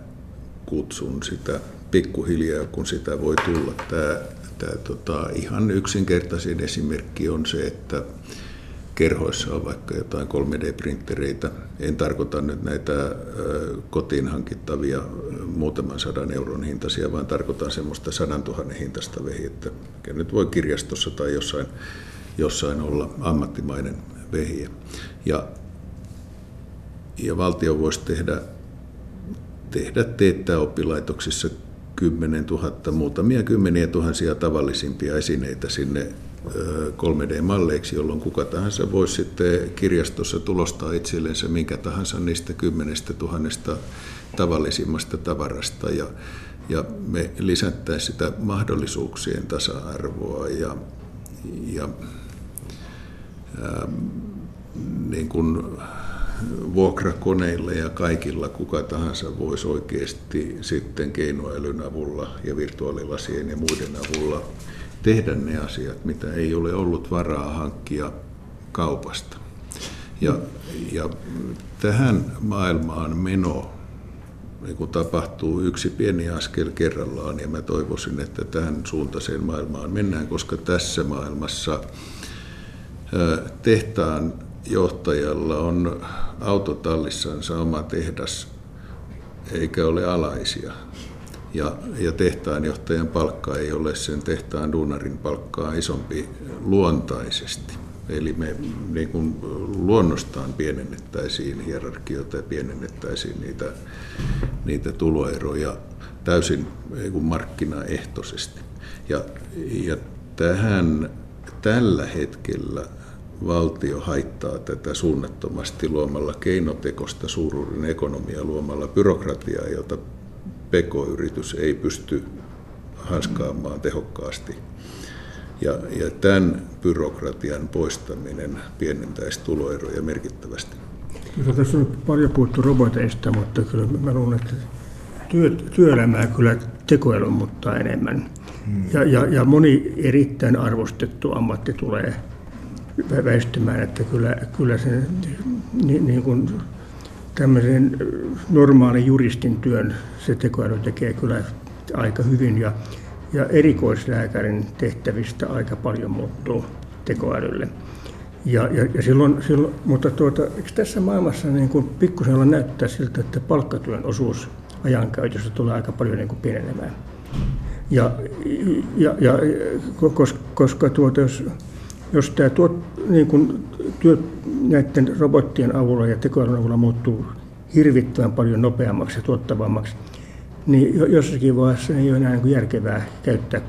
kutsun sitä pikkuhiljaa, kun sitä voi tulla. Tämä, tämä tota, ihan yksinkertaisin esimerkki on se, että kerhoissa on vaikka jotain 3D-printtereitä. En tarkoita nyt näitä kotiin hankittavia muutaman sadan euron hintaisia, vaan tarkoitan semmoista sadan tuhannen hintasta vehjettä, mikä nyt voi kirjastossa tai jossain jossain olla ammattimainen vehje. Ja, ja valtio voisi tehdä, tehdä teettää oppilaitoksissa 10 000, muutamia kymmeniä tuhansia tavallisimpia esineitä sinne 3D-malleiksi, jolloin kuka tahansa voisi sitten kirjastossa tulostaa itsellensä minkä tahansa niistä kymmenestä tuhannesta tavallisimmasta tavarasta. Ja, ja me lisättäisiin sitä mahdollisuuksien tasa-arvoa ja, ja niin kuin vuokrakoneilla ja kaikilla kuka tahansa voisi oikeasti sitten keinoälyn avulla ja virtuaalilasien ja muiden avulla tehdä ne asiat, mitä ei ole ollut varaa hankkia kaupasta. Ja, ja tähän maailmaan meno niin kun tapahtuu yksi pieni askel kerrallaan ja mä toivoisin, että tähän suuntaiseen maailmaan mennään, koska tässä maailmassa tehtaan johtajalla on autotallissansa oma tehdas, eikä ole alaisia. Ja, ja tehtaanjohtajan palkka ei ole sen tehtaan duunarin palkkaa isompi luontaisesti. Eli me niin kuin luonnostaan pienennettäisiin hierarkioita ja pienennettäisiin niitä, niitä tuloeroja täysin niin kuin markkinaehtoisesti. Ja, ja tähän tällä hetkellä valtio haittaa tätä suunnattomasti luomalla keinotekosta suuruuden ekonomia, luomalla byrokratiaa, jota PK-yritys ei pysty hanskaamaan tehokkaasti. Ja, ja tämän byrokratian poistaminen pienentäisi tuloeroja merkittävästi. Kyllä tässä on paljon puhuttu roboteista, mutta kyllä mä luulen, että työ, työelämää kyllä tekoäly mutta enemmän. Hmm. Ja, ja, ja moni erittäin arvostettu ammatti tulee väistymään, että kyllä, kyllä se niin, niin kuin tämmöisen normaalin juristin työn se tekoäly tekee kyllä aika hyvin ja, ja erikoislääkärin tehtävistä aika paljon muuttuu tekoälylle. Ja, ja, ja silloin, silloin, mutta tuota, eikö tässä maailmassa niin kuin pikkusen näyttää siltä, että palkkatyön osuus ajankäytössä tulee aika paljon niin kuin pienenemään. Ja, ja, ja koska, koska tuota, jos jos tämä tuot, niin kun työ näiden robottien avulla ja tekoälyn avulla muuttuu hirvittävän paljon nopeammaksi ja tuottavammaksi, niin jossakin vaiheessa ei ole enää niin järkevää käyttää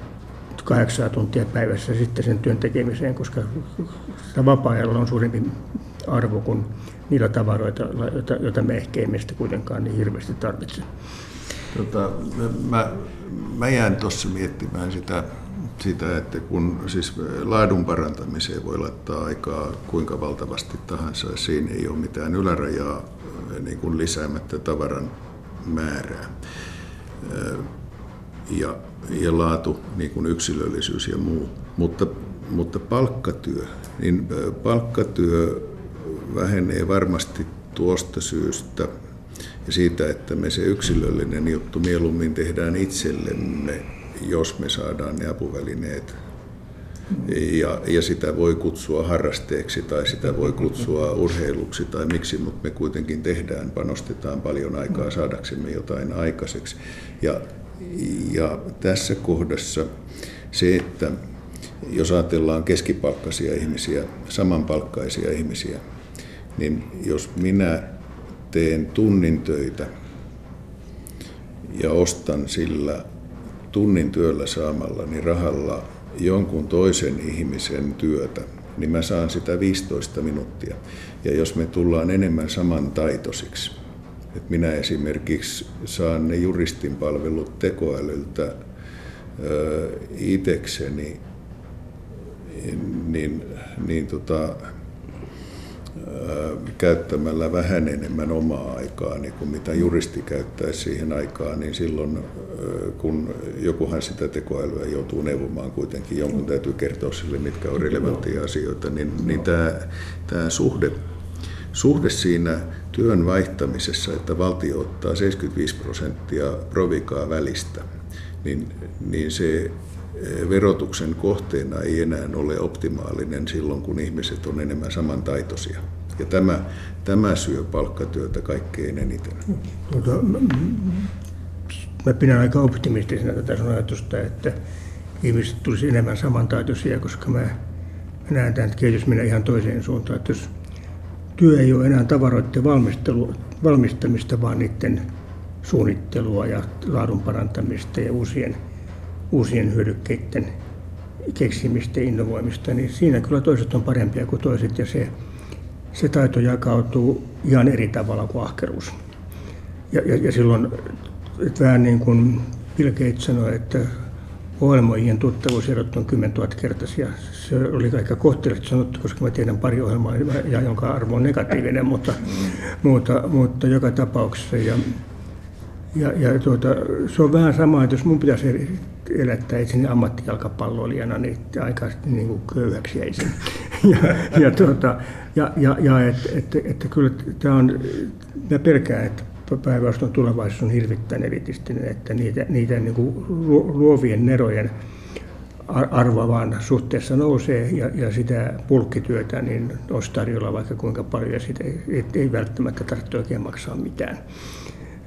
kahdeksaa tuntia päivässä sitten sen työn tekemiseen, koska vapaa-ajalla on suurempi arvo kuin niillä tavaroita, joita me ehkä emme sitä kuitenkaan niin hirveästi tarvitse. Tota, mä, mä jään tuossa miettimään sitä sitä, että kun siis laadun parantamiseen voi laittaa aikaa kuinka valtavasti tahansa, siinä ei ole mitään ylärajaa niin kuin lisäämättä tavaran määrää. Ja, ja laatu, niin kuin yksilöllisyys ja muu. Mutta, mutta palkkatyö, niin palkkatyö vähenee varmasti tuosta syystä ja siitä, että me se yksilöllinen juttu mieluummin tehdään itsellemme jos me saadaan ne apuvälineet Ja, ja sitä voi kutsua harrasteeksi tai sitä voi kutsua urheiluksi tai miksi, mutta me kuitenkin tehdään, panostetaan paljon aikaa saadaksemme jotain aikaiseksi. Ja, ja tässä kohdassa se, että jos ajatellaan keskipalkkaisia ihmisiä, samanpalkkaisia ihmisiä, niin jos minä teen tunnin töitä ja ostan sillä tunnin työllä saamallani rahalla jonkun toisen ihmisen työtä, niin mä saan sitä 15 minuuttia. Ja jos me tullaan enemmän samantaitoisiksi, että minä esimerkiksi saan ne juristin palvelut tekoälyltä itekseni, niin, niin tota, käyttämällä vähän enemmän omaa aikaa niin kuin mitä juristi käyttäisi siihen aikaan, niin silloin kun jokuhan sitä tekoälyä joutuu neuvomaan kuitenkin, jonkun täytyy kertoa sille, mitkä on relevanttia asioita, niin, niin tämä, tämä suhde, suhde siinä työn vaihtamisessa, että valtio ottaa 75 prosenttia provikaa välistä, niin, niin se verotuksen kohteena ei enää ole optimaalinen silloin, kun ihmiset on enemmän samantaitoisia. Ja tämä, tämä syö palkkatyötä kaikkein eniten. Tuota, mä pidän aika optimistisena tätä sun ajatusta, että ihmiset tulisi enemmän samantaitoisia, koska mä näen tämän kehitys mennä ihan toiseen suuntaan. Että jos työ ei ole enää tavaroiden valmistamista, vaan niiden suunnittelua ja laadun parantamista ja uusien uusien hyödykkeiden keksimistä ja innovoimista, niin siinä kyllä toiset on parempia kuin toiset ja se, se taito jakautuu ihan eri tavalla kuin ahkeruus. Ja, ja, ja silloin että vähän niin kuin Bill Gates sanoi, että ohjelmoijien tuttavuuserot on 10 000 kertaisia. Se oli aika kohteliaasti sanottu, koska mä tiedän pari ohjelmaa, ja jonka arvo on negatiivinen, mutta, mutta, mutta joka tapauksessa. Ja, ja, ja tuota, se on vähän sama, että jos mun pitäisi elättää itseni ammattijalkapalloilijana, niin aika niin kuin köyhäksi jäisin. ja, ja, tuota, ja, ja, ja että et, et, et, kyllä tämä on, mä pelkään, että päinvastoin tulevaisuus on hirvittäin elitistinen, että niitä, niitä niin kuin luovien nerojen arvo vaan suhteessa nousee ja, ja sitä pulkkityötä niin olisi tarjolla vaikka kuinka paljon ja sitä ei, ei välttämättä tarvitse oikein maksaa mitään.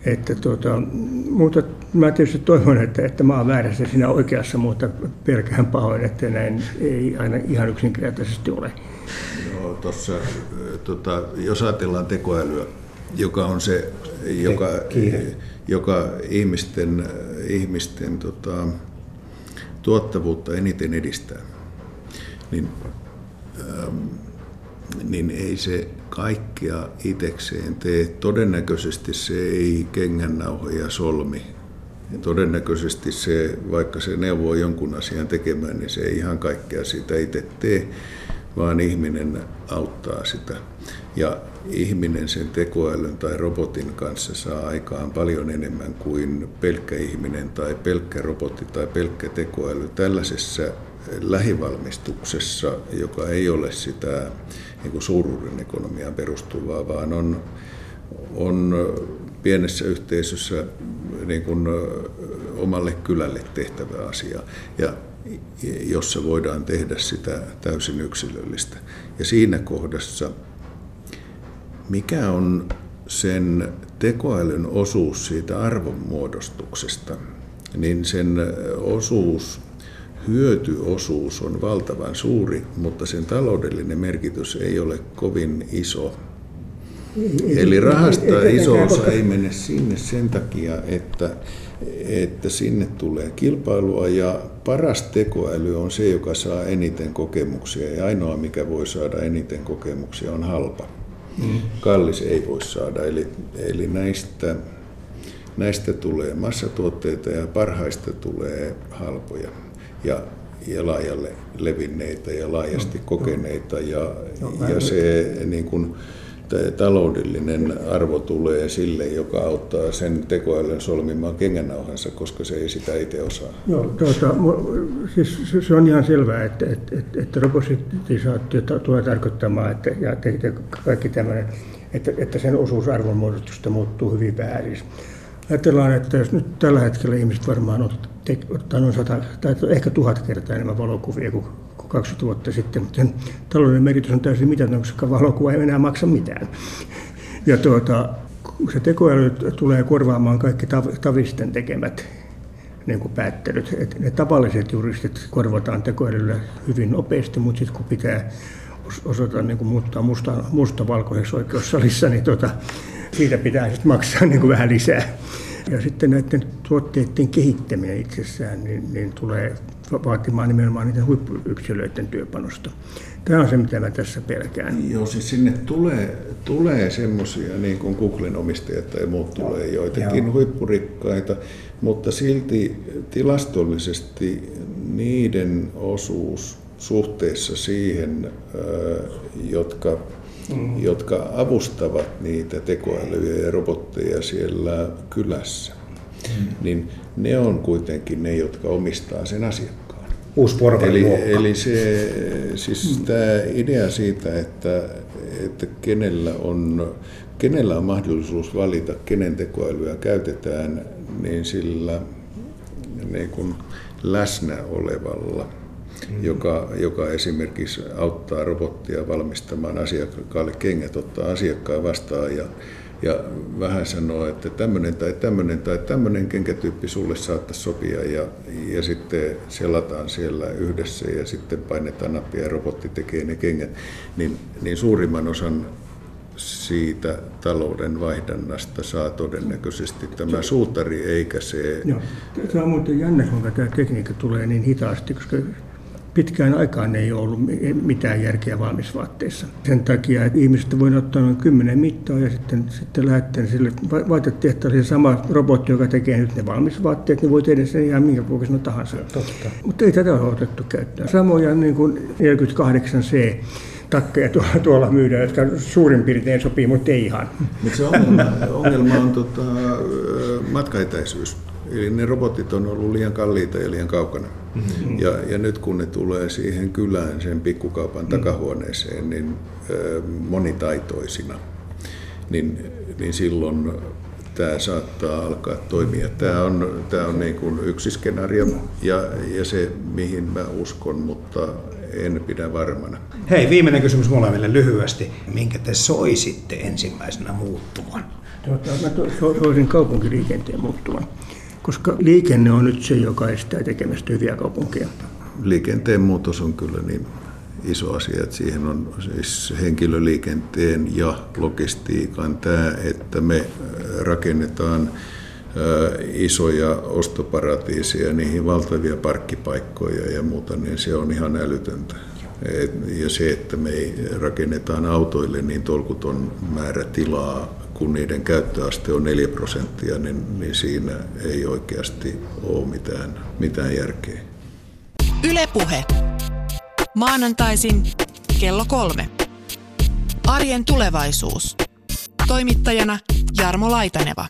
Että tuota, mutta mä tietysti toivon, että, että mä oon väärässä siinä oikeassa, mutta pelkään pahoin, että näin ei aina ihan yksinkertaisesti ole. Joo, tossa, tota, jos ajatellaan tekoälyä, joka on se, joka, joka ihmisten, ihmisten tota, tuottavuutta eniten edistää, niin, ähm, niin ei se kaikkea itekseen tee. Todennäköisesti se ei kengännauhoja solmi. Ja todennäköisesti se, vaikka se neuvoo jonkun asian tekemään, niin se ei ihan kaikkea sitä itse tee, vaan ihminen auttaa sitä. Ja ihminen sen tekoälyn tai robotin kanssa saa aikaan paljon enemmän kuin pelkkä ihminen tai pelkkä robotti tai pelkkä tekoäly. Tällaisessa lähivalmistuksessa, joka ei ole sitä niin kuin suuruuden ekonomiaan perustuvaa, vaan on, on pienessä yhteisössä niin kuin omalle kylälle tehtävä asia, ja jossa voidaan tehdä sitä täysin yksilöllistä. Ja siinä kohdassa, mikä on sen tekoälyn osuus siitä arvonmuodostuksesta, niin sen osuus hyötyosuus on valtavan suuri, mutta sen taloudellinen merkitys ei ole kovin iso. Eli rahasta iso osa ei mene sinne sen takia, että, että sinne tulee kilpailua ja paras tekoäly on se, joka saa eniten kokemuksia ja ainoa, mikä voi saada eniten kokemuksia, on halpa. Mm. Kallis ei voi saada, eli, eli näistä, näistä tulee massatuotteita ja parhaista tulee halpoja ja, ja laajalle levinneitä ja laajasti kokeneita. Ja, ja se niin kuin, taloudellinen arvo tulee sille, joka auttaa sen tekoälyn solmimaan kengännauhansa, koska se ei sitä itse osaa. Joo, tuota, siis se on ihan selvää, että, että, että, että robotisaatio tulee tarkoittamaan, että, ja kaikki tämmöinen, että, että sen osuus arvonmuodostusta muuttuu hyvin väärin. Ajatellaan, että jos nyt tällä hetkellä ihmiset varmaan ottaa noin sata, tai ehkä tuhat kertaa enemmän valokuvia kuin 20 vuotta sitten, mutta sen talouden merkitys on täysin mitätön, koska valokuva ei enää maksa mitään. Ja tuota, se tekoäly tulee korvaamaan kaikki tavisten tekemät niin kuin päättelyt. Et ne tavalliset juristit korvataan tekoälyllä hyvin nopeasti, mutta sitten kun pitää osata niin kuin muuttaa musta, musta valkoiseksi oikeussalissa, niin tota, siitä pitää sitten maksaa niin kuin vähän lisää. Ja sitten näiden tuotteiden kehittäminen itsessään niin, niin tulee vaatimaan nimenomaan niiden huippuyksilöiden työpanosta. Tämä on se, mitä mä tässä pelkään. Joo, siis sinne tulee, tulee semmoisia, niin kuin Googlen omistajat tai muut tulee, joitakin Joo. huippurikkaita, mutta silti tilastollisesti niiden osuus suhteessa siihen, jotka, mm. jotka avustavat niitä tekoälyjä ja robotteja siellä kylässä, mm. niin ne on kuitenkin ne, jotka omistaa sen asiakkaan. Uusi eli, eli se, siis mm. tämä idea siitä, että, että kenellä, on, kenellä on mahdollisuus valita, kenen tekoälyä käytetään, niin sillä niin kuin läsnä olevalla mm. joka, joka esimerkiksi auttaa robottia valmistamaan asiakkaalle kengät, ottaa asiakkaan vastaan ja, ja vähän sanoo, että tämmöinen tai tämmöinen tai tämmöinen kenkätyyppi sulle saattaisi sopia ja, ja sitten selataan siellä yhdessä ja sitten painetaan nappia ja robotti tekee ne kengät, niin, niin suurimman osan siitä talouden vaihdannasta saa todennäköisesti tämä suutari eikä se... Joo. Tämä on muuten jännä, kuinka tämä tekniikka tulee niin hitaasti, koska pitkään aikaan ei ole ollut mitään järkeä valmisvaatteissa. Sen takia, että ihmiset voi ottaa noin kymmenen mittaa ja sitten, sitten lähettää sille vaatetehtaalle se sama robotti, joka tekee nyt ne valmisvaatteet, niin voi tehdä sen ihan minkä kokoisena tahansa. Totta. Mutta ei tätä ole otettu käyttöön. Samoja niin kuin 48C takkeja tuolla, tuolla myydään, jotka suurin piirtein sopii, mutta ei ihan. Mutta se ongelma, ongelma on tota, matkaetäisyys. Eli ne robotit on ollut liian kalliita ja liian kaukana. Mm-hmm. Ja, ja nyt kun ne tulee siihen kylään, sen pikkukaupan takahuoneeseen, niin ö, monitaitoisina, niin, niin silloin tämä saattaa alkaa toimia. Tämä on, tämä on niin kuin yksi skenaario ja, ja se, mihin mä uskon, mutta en pidä varmana. Hei, viimeinen kysymys molemmille lyhyesti. Minkä te soisitte ensimmäisenä muuttuvan? Tuota, mä soisin kaupunkiliikenteen muuttuvan koska liikenne on nyt se, joka estää tekemästä hyviä kaupunkeja. Liikenteen muutos on kyllä niin iso asia, että siihen on siis henkilöliikenteen ja logistiikan tämä, että me rakennetaan isoja ostoparatiisia, niihin valtavia parkkipaikkoja ja muuta, niin se on ihan älytöntä. Ja se, että me rakennetaan autoille niin tolkuton määrä tilaa kun niiden käyttöaste on 4 prosenttia, niin, niin siinä ei oikeasti ole mitään, mitään järkeä. Ylepuhe. Maanantaisin kello kolme. Arjen tulevaisuus. Toimittajana Jarmo Laitaneva.